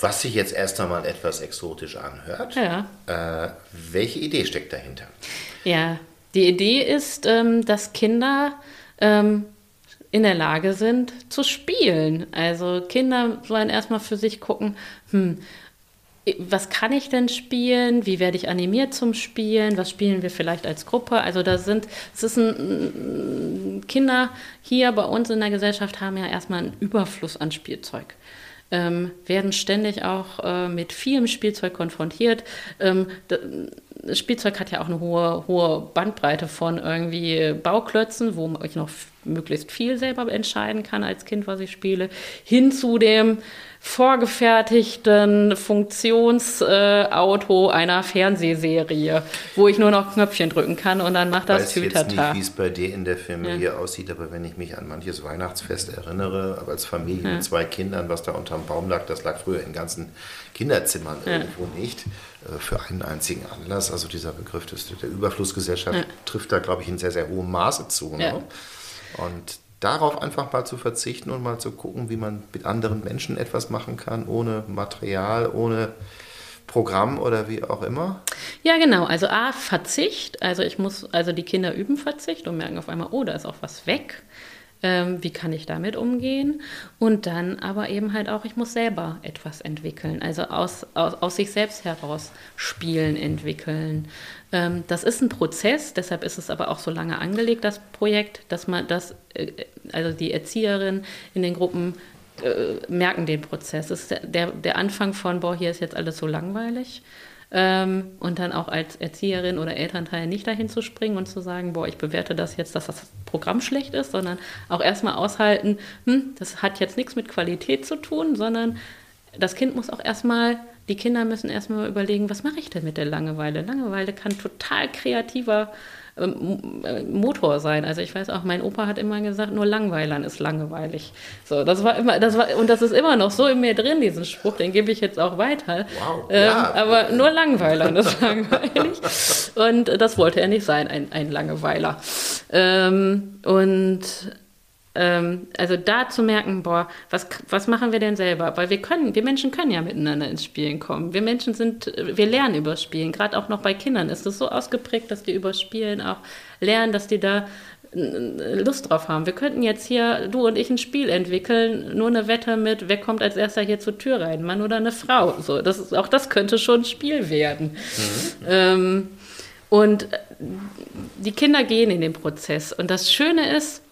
Was sich jetzt erst einmal etwas exotisch anhört. Ja. Äh, welche Idee steckt dahinter? Ja, die Idee ist, ähm, dass Kinder ähm, in der Lage sind zu spielen. Also Kinder sollen erstmal für sich gucken, hm, was kann ich denn spielen? Wie werde ich animiert zum Spielen? Was spielen wir vielleicht als Gruppe? Also da sind, es ist ein, Kinder hier bei uns in der Gesellschaft haben ja erstmal einen Überfluss an Spielzeug. Ähm, werden ständig auch äh, mit vielem Spielzeug konfrontiert. Ähm, das Spielzeug hat ja auch eine hohe, hohe Bandbreite von irgendwie Bauklötzen, wo ich noch möglichst viel selber entscheiden kann als Kind, was ich spiele, hin zu dem vorgefertigten Funktionsauto äh, einer Fernsehserie, wo ich nur noch Knöpfchen drücken kann und dann macht das Ich weiß jetzt nicht, wie es bei dir in der Familie ja. aussieht, aber wenn ich mich an manches Weihnachtsfest erinnere, aber als Familie ja. mit zwei Kindern, was da unterm Baum lag, das lag früher in ganzen Kinderzimmern ja. irgendwo nicht, äh, für einen einzigen Anlass. Also dieser Begriff des, der Überflussgesellschaft trifft da, glaube ich, in sehr, sehr hohem Maße zu. Ne? Und darauf einfach mal zu verzichten und mal zu gucken, wie man mit anderen Menschen etwas machen kann, ohne Material, ohne Programm oder wie auch immer? Ja, genau. Also A, Verzicht. Also ich muss, also die Kinder üben Verzicht und merken auf einmal, oh, da ist auch was weg. Ähm, wie kann ich damit umgehen? Und dann aber eben halt auch, ich muss selber etwas entwickeln, also aus, aus, aus sich selbst heraus Spielen entwickeln. Ähm, das ist ein Prozess, deshalb ist es aber auch so lange angelegt, das Projekt, dass man das, äh, also die Erzieherin in den Gruppen äh, merken den Prozess. Das ist der, der Anfang von, boah, hier ist jetzt alles so langweilig. Ähm, und dann auch als Erzieherin oder Elternteil nicht dahin zu springen und zu sagen, boah, ich bewerte das jetzt, dass das Programm schlecht ist, sondern auch erstmal aushalten, hm, das hat jetzt nichts mit Qualität zu tun, sondern das Kind muss auch erstmal die Kinder müssen erstmal überlegen, was mache ich denn mit der Langeweile? Langeweile kann total kreativer Motor sein. Also ich weiß auch, mein Opa hat immer gesagt, nur Langweilern ist langweilig. So, das war immer, das war, und das ist immer noch so in mir drin, diesen Spruch, den gebe ich jetzt auch weiter. Wow, ähm, ja. Aber nur Langweilern ist langweilig. Und das wollte er nicht sein, ein, ein Langeweiler. Ähm, und Ähm, also da zu merken, boah, was, was machen wir denn selber? Weil wir können, wir Menschen können ja miteinander ins Spielen kommen. Wir Menschen sind, wir lernen über Spielen. Gerade auch noch bei Kindern ist es so ausgeprägt, dass die über Spielen auch lernen, dass die da Lust drauf haben. Wir könnten jetzt hier, du und ich, ein Spiel entwickeln, nur eine Wette mit, wer kommt als erster hier zur Tür rein, Mann oder eine Frau. So, das ist, auch das könnte schon ein Spiel werden. Mhm. Ähm, und die Kinder gehen in den Prozess. Und das Schöne ist,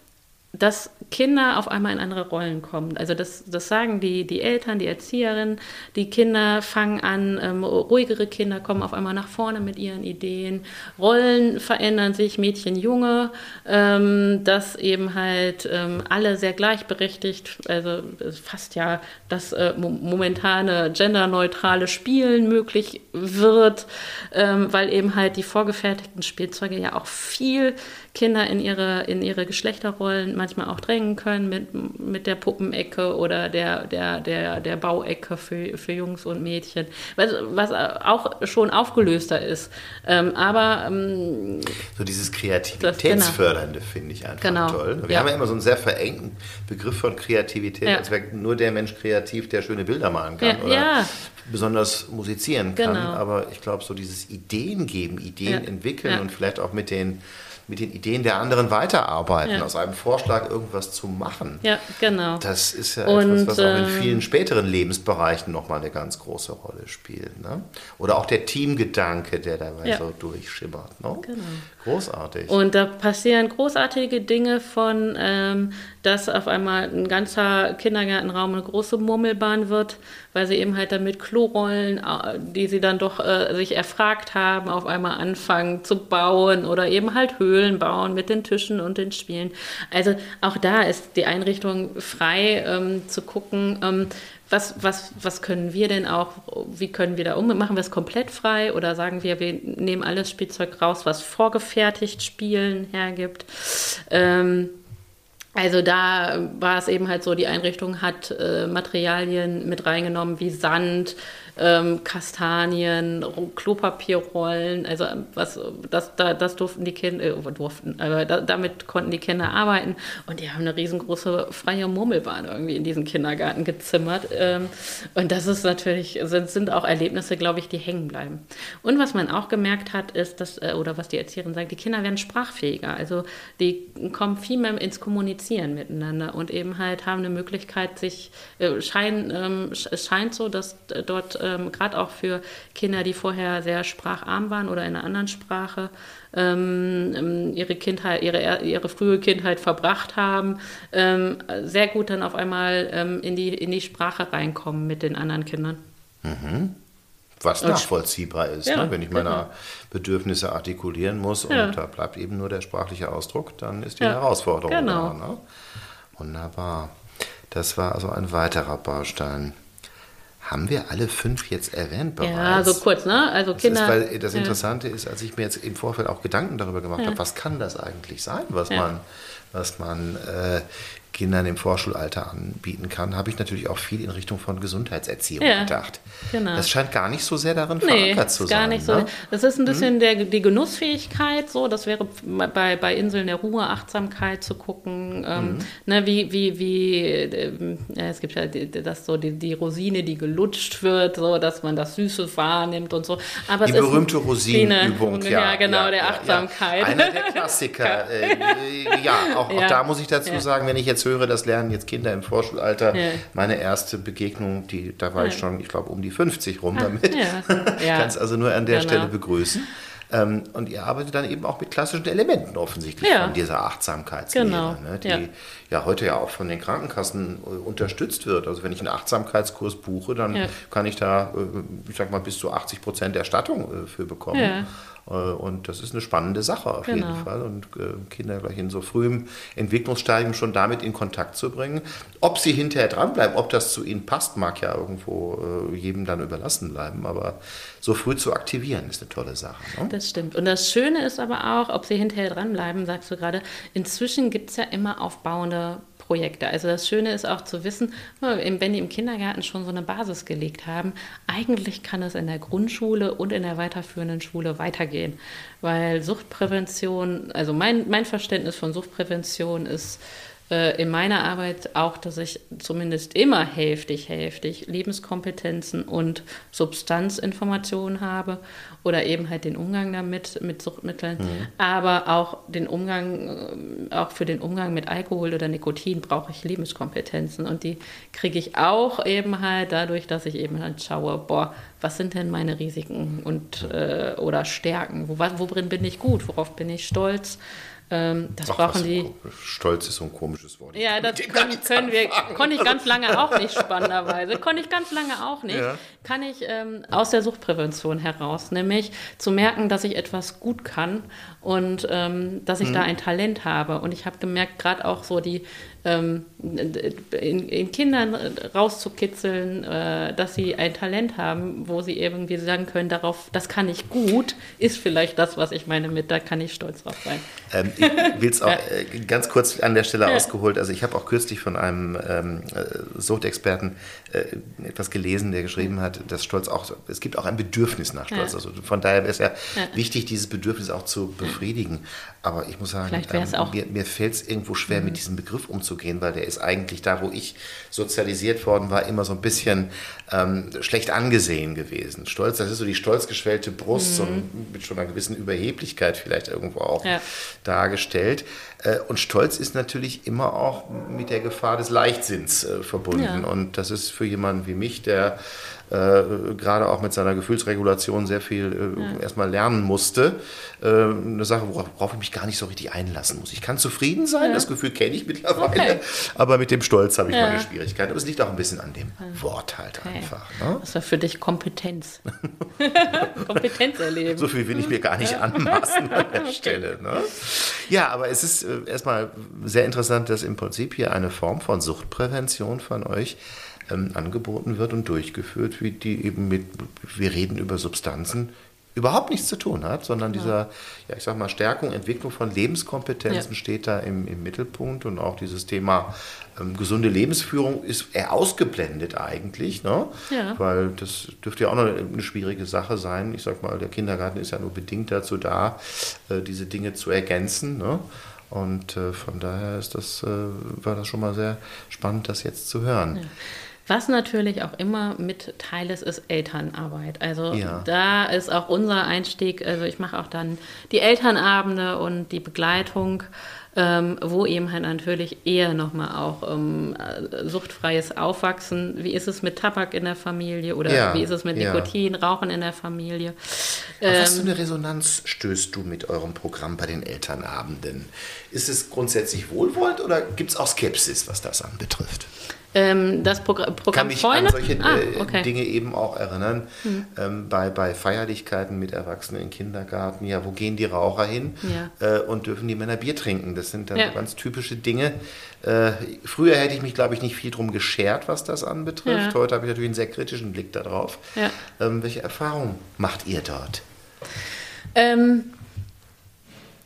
dass Kinder auf einmal in andere Rollen kommen. Also das, das sagen die, die Eltern, die Erzieherinnen. Die Kinder fangen an, ähm, ruhigere Kinder kommen auf einmal nach vorne mit ihren Ideen. Rollen verändern sich, Mädchen, Junge, ähm, dass eben halt ähm, alle sehr gleichberechtigt, also fast ja das äh, momentane genderneutrale Spielen möglich wird, ähm, weil eben halt die vorgefertigten Spielzeuge ja auch viel Kinder in ihre, in ihre Geschlechterrollen manchmal auch drängen können mit, mit der Puppenecke oder der, der, der, der Bauecke für, für Jungs und Mädchen, was, was auch schon aufgelöster ist. Ähm, aber ähm, so dieses Kreativitätsfördernde genau. finde ich einfach genau. toll. Wir ja. haben ja immer so einen sehr verengten Begriff von Kreativität, ja. als wäre nur der Mensch kreativ, der schöne Bilder malen kann ja. oder besonders musizieren kann. Genau. Aber ich glaube, so dieses Ideen geben, Ideen entwickeln und vielleicht auch mit den mit den Ideen der anderen weiterarbeiten, ja. aus einem Vorschlag irgendwas zu machen. Ja, genau. Das ist ja und, etwas, was auch in ähm, vielen späteren Lebensbereichen nochmal eine ganz große Rolle spielt. Ne? Oder auch der Teamgedanke, der dabei ja. so durchschimmert. Ne? Genau. Großartig. Und da passieren großartige Dinge von, ähm, dass auf einmal ein ganzer Kindergartenraum eine große Murmelbahn wird, weil sie eben halt damit Klorollen, äh, die sie dann doch äh, sich erfragt haben, auf einmal anfangen zu bauen oder eben halt Höhlen bauen mit den Tischen und den Spielen. Also auch da ist die Einrichtung frei ähm, zu gucken, ähm, was, was, was können wir denn auch, wie können wir da um? Machen wir es komplett frei oder sagen wir, wir nehmen alles Spielzeug raus, was vorgefertigt Spielen hergibt? Ähm, also da war es eben halt so, die Einrichtung hat äh, Materialien mit reingenommen wie Sand, ähm, Kastanien, Klopapierrollen, also ähm, was das, da, das durften die Kinder, äh, durften, aber da, damit konnten die Kinder arbeiten und die haben eine riesengroße freie Murmelbahn irgendwie in diesen Kindergarten gezimmert. Ähm, und das ist natürlich, sind, sind auch Erlebnisse, glaube ich, die hängen bleiben. Und was man auch gemerkt hat, ist, dass, äh, oder was die Erzieherin sagt, die Kinder werden sprachfähiger. Also die kommen viel mehr ins Kommunizieren miteinander und eben halt haben eine Möglichkeit, sich, äh, schein, ähm, scheint so, dass dort ähm, gerade auch für Kinder, die vorher sehr spracharm waren oder in einer anderen Sprache, ähm, ähm, ihre Kindheit, ihre, ihre frühe Kindheit verbracht haben, ähm, sehr gut dann auf einmal ähm, in, die, in die Sprache reinkommen mit den anderen Kindern. Mhm. Was und nachvollziehbar ist, ja, ne? wenn ich meine genau. Bedürfnisse artikulieren muss und ja. da bleibt eben nur der sprachliche Ausdruck, dann ist die ja, Herausforderung genau. da. Ne? Wunderbar. Das war also ein weiterer Baustein. Haben wir alle fünf jetzt erwähnt bereits? Ja, so kurz, ne? Also Kinder. Das, ist, weil das Interessante ja. ist, als ich mir jetzt im Vorfeld auch Gedanken darüber gemacht ja. habe, was kann das eigentlich sein, was ja. man, was man äh, Kindern im Vorschulalter anbieten kann, habe ich natürlich auch viel in Richtung von Gesundheitserziehung ja, gedacht. Genau. Das scheint gar nicht so sehr darin nee, verankert zu gar sein. Nicht so. Ne? Das ist ein bisschen hm? der, die Genussfähigkeit, so, das wäre bei, bei Inseln der Ruhe, Achtsamkeit zu gucken, ähm, mhm. ne, wie, wie, wie äh, es gibt ja das so die, die Rosine, die gelutscht wird, so, dass man das Süße wahrnimmt und so. Aber die berühmte Rosinenübung, ja, ja, genau, ja, der Achtsamkeit. Ja. Einer der Klassiker. äh, ja, auch, auch da muss ich dazu sagen, wenn ich jetzt höre, das lernen jetzt Kinder im Vorschulalter. Ja. Meine erste Begegnung, die, da war ja. ich schon, ich glaube, um die 50 rum damit. Ja. Kannst also nur an der genau. Stelle begrüßen. Ähm, und ihr arbeitet dann eben auch mit klassischen Elementen offensichtlich ja. von dieser Achtsamkeitslehre, genau. ne, die ja. ja. heute ja auch von den Krankenkassen äh, unterstützt wird. Also wenn ich einen Achtsamkeitskurs buche, dann ja. kann ich da, äh, ich sag mal, bis zu 80 Prozent Erstattung äh, für bekommen. Äh, und das ist eine spannende Sache auf genau. jeden Fall. Und äh, Kinder gleich in so frühem Entwicklungsstadium schon damit in Kontakt zu bringen. Ob sie hinterher dranbleiben, ob das zu ihnen passt, mag ja irgendwo äh, jedem dann überlassen bleiben. Aber so früh zu aktivieren ist eine tolle Sache. Ne? Das stimmt. Und das Schöne ist aber auch, ob sie hinterher dranbleiben, sagst du gerade, inzwischen gibt es ja immer aufbauende Projekte. Also das Schöne ist auch zu wissen, wenn die im Kindergarten schon so eine Basis gelegt haben, eigentlich kann es in der Grundschule und in der weiterführenden Schule weitergehen. Weil Suchtprävention, also mein, mein Verständnis von Suchtprävention ist, äh, in meiner Arbeit auch, dass ich zumindest immer hälftig, hälftig Lebenskompetenzen und Substanzinformationen habe oder eben halt den Umgang damit, mit Suchtmitteln, mhm. aber auch den Umgang, äh, auch für den Umgang mit Alkohol oder Nikotin brauche ich Lebenskompetenzen und die kriege ich auch eben halt dadurch, dass ich eben halt schaue, boah, was sind denn meine Risiken und äh, oder Stärken, wo, worin bin ich gut, worauf bin ich stolz, ähm, das Ach, brauchen die. Stolz ist so ein komisches Wort. Ja, das können, können wir, konnte ich ganz lange auch nicht, spannenderweise. Konnte ich ganz lange auch nicht. Ja. Kann ich ähm, aus der Suchtprävention heraus, nämlich zu merken, dass ich etwas gut kann und ähm, dass ich mhm. da ein Talent habe. Und ich habe gemerkt, gerade auch so die ähm, in, in, Kindern rauszukitzeln, äh, dass sie ein Talent haben, wo sie irgendwie sagen können, darauf, das kann ich gut, ist vielleicht das, was ich meine mit, da kann ich stolz drauf sein. Ähm, ich will es auch äh, ganz kurz an der Stelle ja. ausgeholt. Also ich habe auch kürzlich von einem ähm, äh, Suchtexperten äh, etwas gelesen, der geschrieben hat, dass Stolz auch, es gibt auch ein Bedürfnis nach Stolz. Ja. Also von daher wäre es ja, ja, wichtig, dieses Bedürfnis auch zu befriedigen. Aber ich muss sagen, ähm, mir, mir fällt es irgendwo schwer, mhm. mit diesem Begriff umzugehen, weil der ist eigentlich da, wo ich sozialisiert worden war, immer so ein bisschen ähm, schlecht angesehen gewesen. Stolz, das ist so die stolz geschwellte Brust, mhm. so mit schon einer gewissen Überheblichkeit vielleicht irgendwo auch ja. dargestellt. Äh, und Stolz ist natürlich immer auch mit der Gefahr des Leichtsinns äh, verbunden. Ja. Und das ist für jemanden wie mich, der äh, gerade auch mit seiner Gefühlsregulation sehr viel äh, ja. erstmal lernen musste. Äh, eine Sache, worauf ich mich gar nicht so richtig einlassen muss. Ich kann zufrieden sein, ja. das Gefühl kenne ich mittlerweile, okay. aber mit dem Stolz habe ich ja. meine Schwierigkeiten. Aber es liegt auch ein bisschen an dem Wort halt okay. einfach. Ne? Das war für dich Kompetenz. Kompetenz erleben. So viel will ich mir gar nicht anmaßen an der Stelle. Ne? Ja, aber es ist äh, erstmal sehr interessant, dass im Prinzip hier eine Form von Suchtprävention von euch ähm, angeboten wird und durchgeführt wird, die eben mit, wir reden über Substanzen, überhaupt nichts zu tun hat, sondern ja. dieser, ja, ich sag mal, Stärkung, Entwicklung von Lebenskompetenzen ja. steht da im, im, Mittelpunkt und auch dieses Thema ähm, gesunde Lebensführung ist eher ausgeblendet eigentlich, ne? Ja. weil das dürfte ja auch noch eine schwierige Sache sein. Ich sag mal, der Kindergarten ist ja nur bedingt dazu da, äh, diese Dinge zu ergänzen. Ne? Und äh, von daher ist das, äh, war das schon mal sehr spannend, das jetzt zu hören. Was natürlich auch immer mit Teil ist, ist Elternarbeit. Also ja. da ist auch unser Einstieg, also ich mache auch dann die Elternabende und die Begleitung, ähm, wo eben halt natürlich eher nochmal auch ähm, suchtfreies Aufwachsen, wie ist es mit Tabak in der Familie oder ja. wie ist es mit Nikotin, ja. Rauchen in der Familie. Auf ähm, was für eine Resonanz stößt du mit eurem Programm bei den Elternabenden? Ist es grundsätzlich wohlwollend oder gibt es auch Skepsis, was das anbetrifft? Ähm, das Progr Programm kann mich Freunde? an solche ah, äh, okay. Dinge eben auch erinnern. Hm. Ähm, bei, bei Feierlichkeiten mit Erwachsenen im Kindergarten, ja, wo gehen die Raucher hin ja. äh, und dürfen die Männer Bier trinken? Das sind dann ja. ganz typische Dinge. Äh, früher hätte ich mich, glaube ich, nicht viel drum geschert, was das anbetrifft. Ja. Heute habe ich natürlich einen sehr kritischen Blick darauf. Ähm, welche Erfahrungen macht ihr dort? Ähm,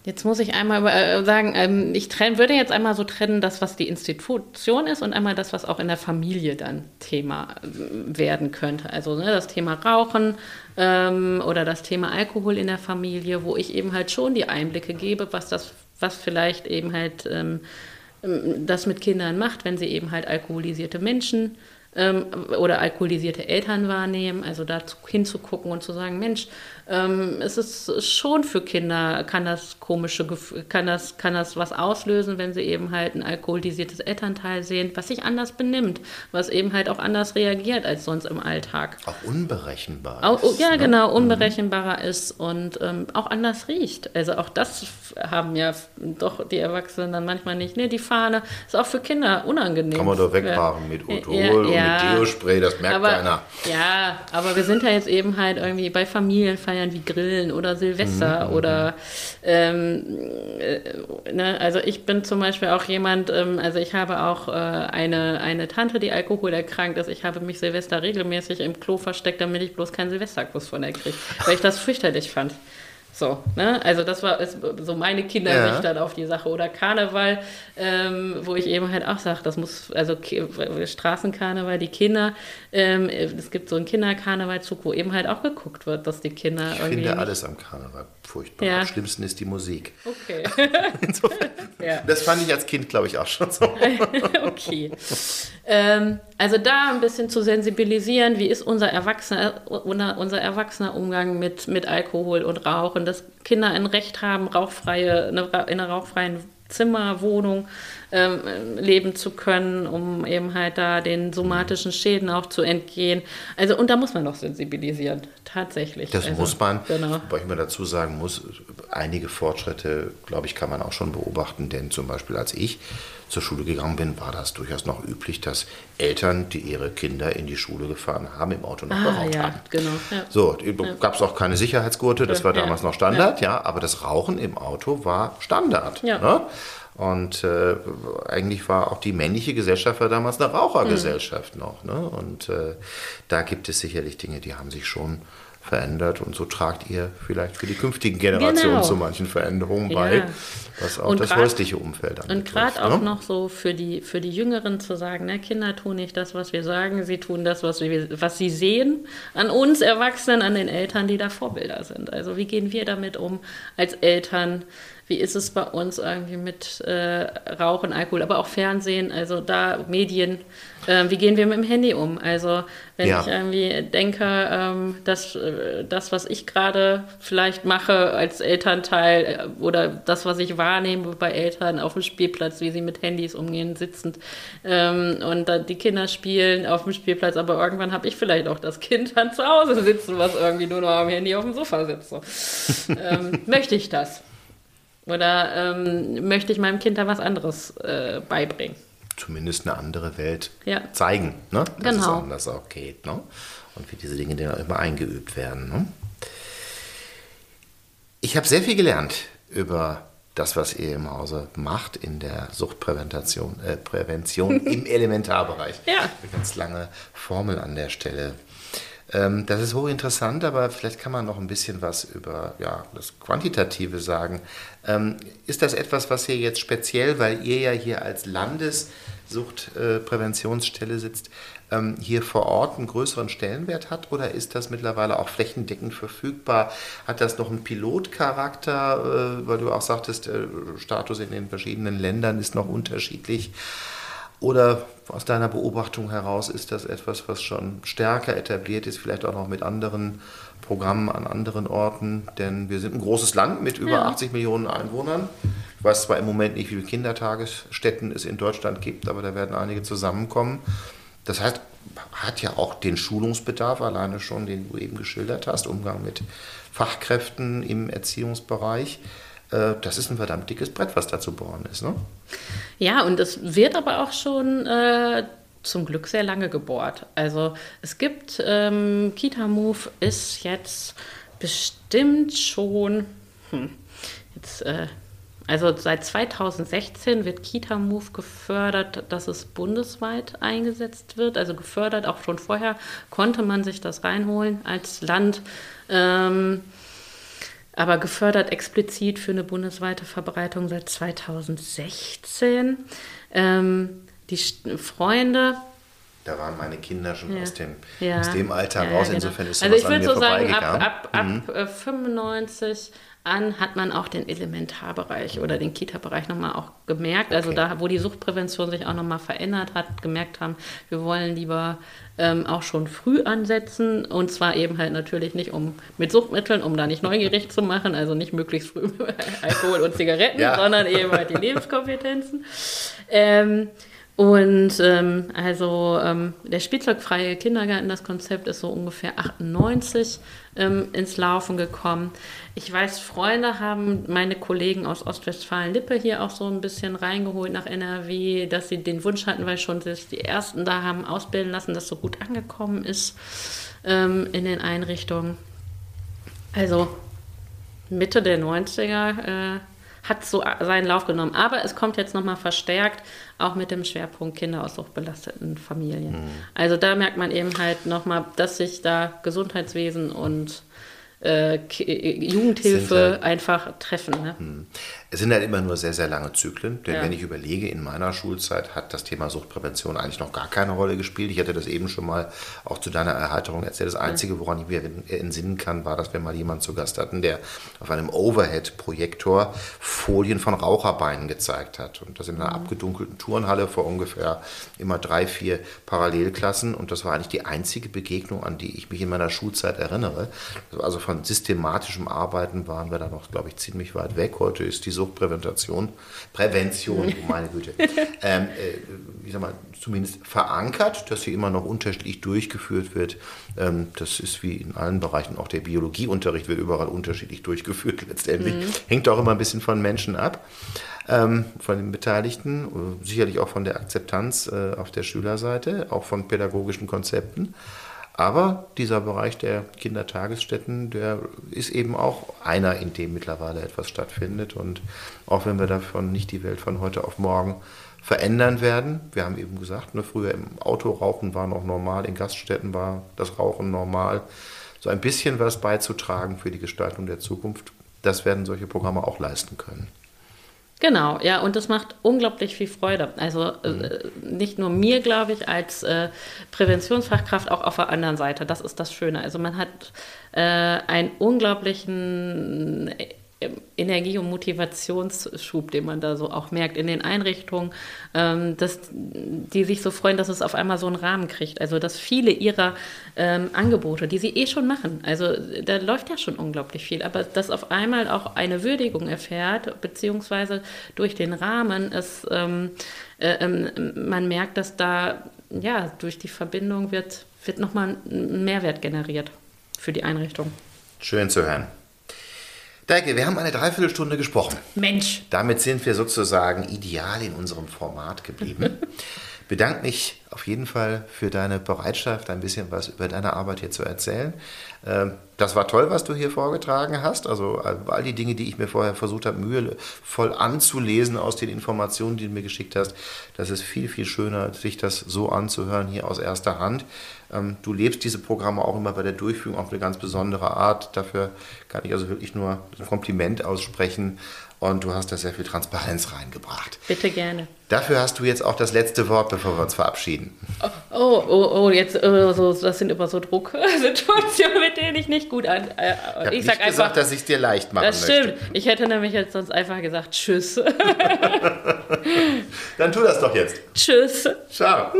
Jetzt muss ich einmal äh, sagen, ähm, ich würde jetzt einmal so trennen, das, was die Institution ist und einmal das, was auch in der Familie dann Thema äh, werden könnte. Also ne, das Thema Rauchen ähm, oder das Thema Alkohol in der Familie, wo ich eben halt schon die Einblicke gebe, was das, was vielleicht eben halt ähm, ähm das mit Kindern macht, wenn sie eben halt alkoholisierte Menschen ähm, oder alkoholisierte Eltern wahrnehmen. Also da hinzugucken und zu sagen, Mensch, ähm, es ist schon für Kinder, kann das komische, kann das, kann das was auslösen, wenn sie eben halt ein alkoholisiertes Elternteil sehen, was sich anders benimmt, was eben halt auch anders reagiert als sonst im Alltag. Auch unberechenbar. Auch, ist, ja, ne? genau, mhm. unberechenbarer mhm. ist und ähm, auch anders riecht. Also auch das haben ja doch die Erwachsenen dann manchmal nicht. Ne, die Fahne ist auch für Kinder unangenehm. Kann man doch wegfahren mit Otol ja, ja, und mit Deospray, das merkt aber, keiner. Ja, aber wir sind ja jetzt eben halt irgendwie bei Familienfeiern feiern wie Grillen oder Silvester mhm. mhm oder mhm. ähm, äh, ne? also ich bin zum Beispiel auch jemand, ähm, also ich habe auch äh, eine, eine Tante, die alkoholerkrankt ist. Ich habe mich Silvester regelmäßig im Klo versteckt, damit ich bloß keinen Silvesterkuss von ihr kriege, weil ich das fürchterlich fand. So, ne? Also das war ist so meine Kindersicht ja. dann auf die Sache. Oder Karneval, ähm, wo ich eben halt auch sage, das muss, also Straßenkarneval, die Kinder, ähm, es gibt so einen Kinderkarnevalzug, wo eben halt auch geguckt wird, dass die Kinder ich irgendwie... Ich finde alles am Karneval furchtbar. Ja. Am schlimmsten ist die Musik. Okay. ja. Das fand ich als Kind, glaube ich, auch schon so. okay. Ähm, also da ein bisschen zu sensibilisieren, wie ist unser erwachsener, unser erwachsener Umgang mit, mit Alkohol und Rauchen, dass Kinder ein Recht haben, rauchfreie, in einer rauchfreien Zimmer, Wohnung ähm, leben zu können, um eben halt da den somatischen Schäden auch zu entgehen. Also und da muss man noch sensibilisieren, tatsächlich. Das also, muss man, genau. wobei ich mir dazu sagen muss, einige Fortschritte, glaube ich, kann man auch schon beobachten, denn zum Beispiel als ich zur Schule gegangen bin, war das durchaus noch üblich, dass Eltern, die ihre Kinder in die Schule gefahren haben, im Auto noch ah, geraucht ja, haben. Genau, ja. So, gab es auch keine Sicherheitsgurte, das war damals noch Standard, ja. aber das Rauchen im Auto war Standard. Ja. Ne? Und äh, eigentlich war auch die männliche Gesellschaft war damals eine Rauchergesellschaft mhm. noch. Ne? Und äh, da gibt es sicherlich Dinge, die haben sich schon verändert und so tragt ihr vielleicht für die künftigen Generationen genau. zu manchen Veränderungen ja. bei, was auch und das grad, häusliche Umfeld angeht. Und gerade auch ne? noch so für die, für die Jüngeren zu sagen, ne, Kinder tun nicht das, was wir sagen, sie tun das, was, wir, was sie sehen an uns Erwachsenen, an den Eltern, die da Vorbilder sind. Also wie gehen wir damit um als Eltern? Wie ist es bei uns irgendwie mit äh, Rauchen, Alkohol, aber auch Fernsehen, also da Medien? Äh, wie gehen wir mit dem Handy um? Also wenn ja. ich irgendwie denke, ähm, dass äh, das, was ich gerade vielleicht mache als Elternteil äh, oder das, was ich wahrnehme bei Eltern auf dem Spielplatz, wie sie mit Handys umgehen, sitzend ähm, und dann die Kinder spielen auf dem Spielplatz, aber irgendwann habe ich vielleicht auch das Kind dann zu Hause sitzen, was irgendwie nur noch am Handy auf dem Sofa sitzt. So. ähm, möchte ich das? Oder ähm, möchte ich meinem Kind da was anderes äh, beibringen? Zumindest eine andere Welt ja. zeigen, ne? dass genau. es anders auch geht. Ne? Und wie diese Dinge dann auch immer eingeübt werden. Ne? Ich habe sehr viel gelernt über das, was ihr im Hause macht in der Suchtprävention äh, Prävention im Elementarbereich. Ja. Eine ganz lange Formel an der Stelle. Ähm, das ist hochinteressant, aber vielleicht kann man noch ein bisschen was über ja, das Quantitative sagen. Ähm, ist das etwas, was ihr jetzt speziell, weil ihr ja hier als Landessuchtpräventionsstelle sitzt, ähm, hier vor Ort einen größeren Stellenwert hat oder ist das mittlerweile auch flächendeckend verfügbar? Hat das noch einen Pilotcharakter, äh, weil du auch sagtest, der Status in den verschiedenen Ländern ist noch unterschiedlich? Oder aus deiner Beobachtung heraus ist das etwas, was schon stärker etabliert ist, vielleicht auch noch mit anderen Programmen an anderen Orten? Denn wir sind ein großes Land mit über ja. 80 Millionen Einwohnern. Ich weiß zwar im Moment nicht, wie viele Kindertagesstätten es in Deutschland gibt, aber da werden einige zusammenkommen. Das heißt, hat ja auch den Schulungsbedarf alleine schon, den du eben geschildert hast, Umgang mit Fachkräften im Erziehungsbereich. Äh, das ist ein verdammt dickes Brett, was da zu bohren ist. Ne? Ja, und es wird aber auch schon äh, zum Glück sehr lange gebohrt. Also es gibt, ähm, Kita Move ist jetzt bestimmt schon, hm, jetzt, äh, also seit 2016 wird Kita Move gefördert, dass es bundesweit eingesetzt wird. Also gefördert, auch schon vorher konnte man sich das reinholen als Land. Ähm, aber gefördert explizit für eine bundesweite Verbreitung seit 2016. Ähm, die Freunde. Da waren meine Kinder schon ja. aus, dem, ja. aus dem Alter ja, raus. Genau. Insofern ist Also ich würde so sagen, ab, ab, mhm. ab 95 an hat man auch den Elementarbereich oder den Kita-Bereich nochmal auch gemerkt. Also okay. da, wo die Suchtprävention sich auch nochmal verändert hat, gemerkt haben, wir wollen lieber ähm, auch schon früh ansetzen und zwar eben halt natürlich nicht um mit Suchtmitteln, um da nicht neugierig zu machen, also nicht möglichst früh Alkohol und Zigaretten, ja. sondern eben halt die Lebenskompetenzen. Ähm, und ähm, also ähm, der spielzeugfreie Kindergarten, das Konzept ist so ungefähr 98 ähm, ins Laufen gekommen. Ich weiß, Freunde haben meine Kollegen aus Ostwestfalen-Lippe hier auch so ein bisschen reingeholt nach NRW, dass sie den Wunsch hatten, weil schon die ersten da haben ausbilden lassen, dass so gut angekommen ist ähm, in den Einrichtungen. Also Mitte der 90er äh, hat so seinen Lauf genommen. Aber es kommt jetzt nochmal verstärkt, auch mit dem Schwerpunkt Kinder aus suchtbelasteten Familien. Mhm. Also da merkt man eben halt nochmal, dass sich da Gesundheitswesen und äh, Jugendhilfe halt, einfach treffen. Ne? Hm. Es sind halt immer nur sehr, sehr lange Zyklen. Denn ja. wenn ich überlege, in meiner Schulzeit hat das Thema Suchtprävention eigentlich noch gar keine Rolle gespielt. Ich hatte das eben schon mal auch zu deiner Erheiterung erzählt. Das Einzige, woran ich mir entsinnen kann, war, dass wir mal jemanden zu Gast hatten, der auf einem Overhead-Projektor Folien von Raucherbeinen gezeigt hat. Und das in einer mhm. abgedunkelten Turnhalle vor ungefähr immer drei, vier Parallelklassen. Und das war eigentlich die einzige Begegnung, an die ich mich in meiner Schulzeit erinnere. Also von systematischem Arbeiten waren wir da noch, glaube ich, ziemlich weit weg. Heute ist die Sucht Suchtprävention, Prävention, meine Güte, ähm, äh, ich sag mal, zumindest verankert, dass sie immer noch unterschiedlich durchgeführt wird. Ähm, das ist wie in allen Bereichen, auch der Biologieunterricht wird überall unterschiedlich durchgeführt letztendlich. Mhm. Hängt auch immer ein bisschen von Menschen ab, ähm, von den Beteiligten, sicherlich auch von der Akzeptanz äh, auf der Schülerseite, auch von pädagogischen Konzepten. Aber dieser Bereich der Kindertagesstätten, der ist eben auch einer, in dem mittlerweile etwas stattfindet. Und auch wenn wir davon nicht die Welt von heute auf morgen verändern werden, wir haben eben gesagt, ne, früher im Auto rauchen war noch normal, in Gaststätten war das Rauchen normal. So ein bisschen was beizutragen für die Gestaltung der Zukunft, das werden solche Programme auch leisten können. Genau, ja, und das macht unglaublich viel Freude. Also äh, mhm. nicht nur mir, glaube ich, als äh, Präventionsfachkraft, auch auf der anderen Seite. Das ist das Schöne. Also man hat äh, einen unglaublichen Energie- und Motivationsschub, den man da so auch merkt in den Einrichtungen, ähm, dass die sich so freuen, dass es auf einmal so einen Rahmen kriegt. Also dass viele ihrer ähm, Angebote, die sie eh schon machen, also da läuft ja schon unglaublich viel, aber dass auf einmal auch eine Würdigung erfährt, beziehungsweise durch den Rahmen ist, ähm, äh, man merkt, dass da ja durch die Verbindung wird, wird nochmal ein Mehrwert generiert für die Einrichtung. Schön zu hören. Deike, wir haben eine Dreiviertelstunde gesprochen. Mensch. Damit sind wir sozusagen ideal in unserem Format geblieben. Bedanke mich auf jeden Fall für deine Bereitschaft, ein bisschen was über deine Arbeit hier zu erzählen. Ähm, das war toll, was du hier vorgetragen hast. Also äh, all die Dinge, die ich mir vorher versucht habe, mühevoll anzulesen aus den Informationen, die du mir geschickt hast. Das ist viel, viel schöner, sich das so anzuhören hier aus erster Hand. Ähm, du lebst diese Programme auch immer bei der Durchführung auf eine ganz besondere Art. Dafür kann ich also wirklich nur ein Kompliment aussprechen. Und du hast da sehr viel Transparenz reingebracht. Bitte gerne. Dafür hast du jetzt auch das letzte Wort, bevor wir uns verabschieden. Oh, oh, oh, oh jetzt, oh, so, das sind immer so Drucksituationen, mit denen ich nicht gut an. Äh, ich, sag nicht einfach, gesagt, dass ich es dir leicht machen Das stimmt. Möchte. Ich hätte nämlich jetzt sonst einfach gesagt Tschüss. Dann tu das doch jetzt. Tschüss. Ciao.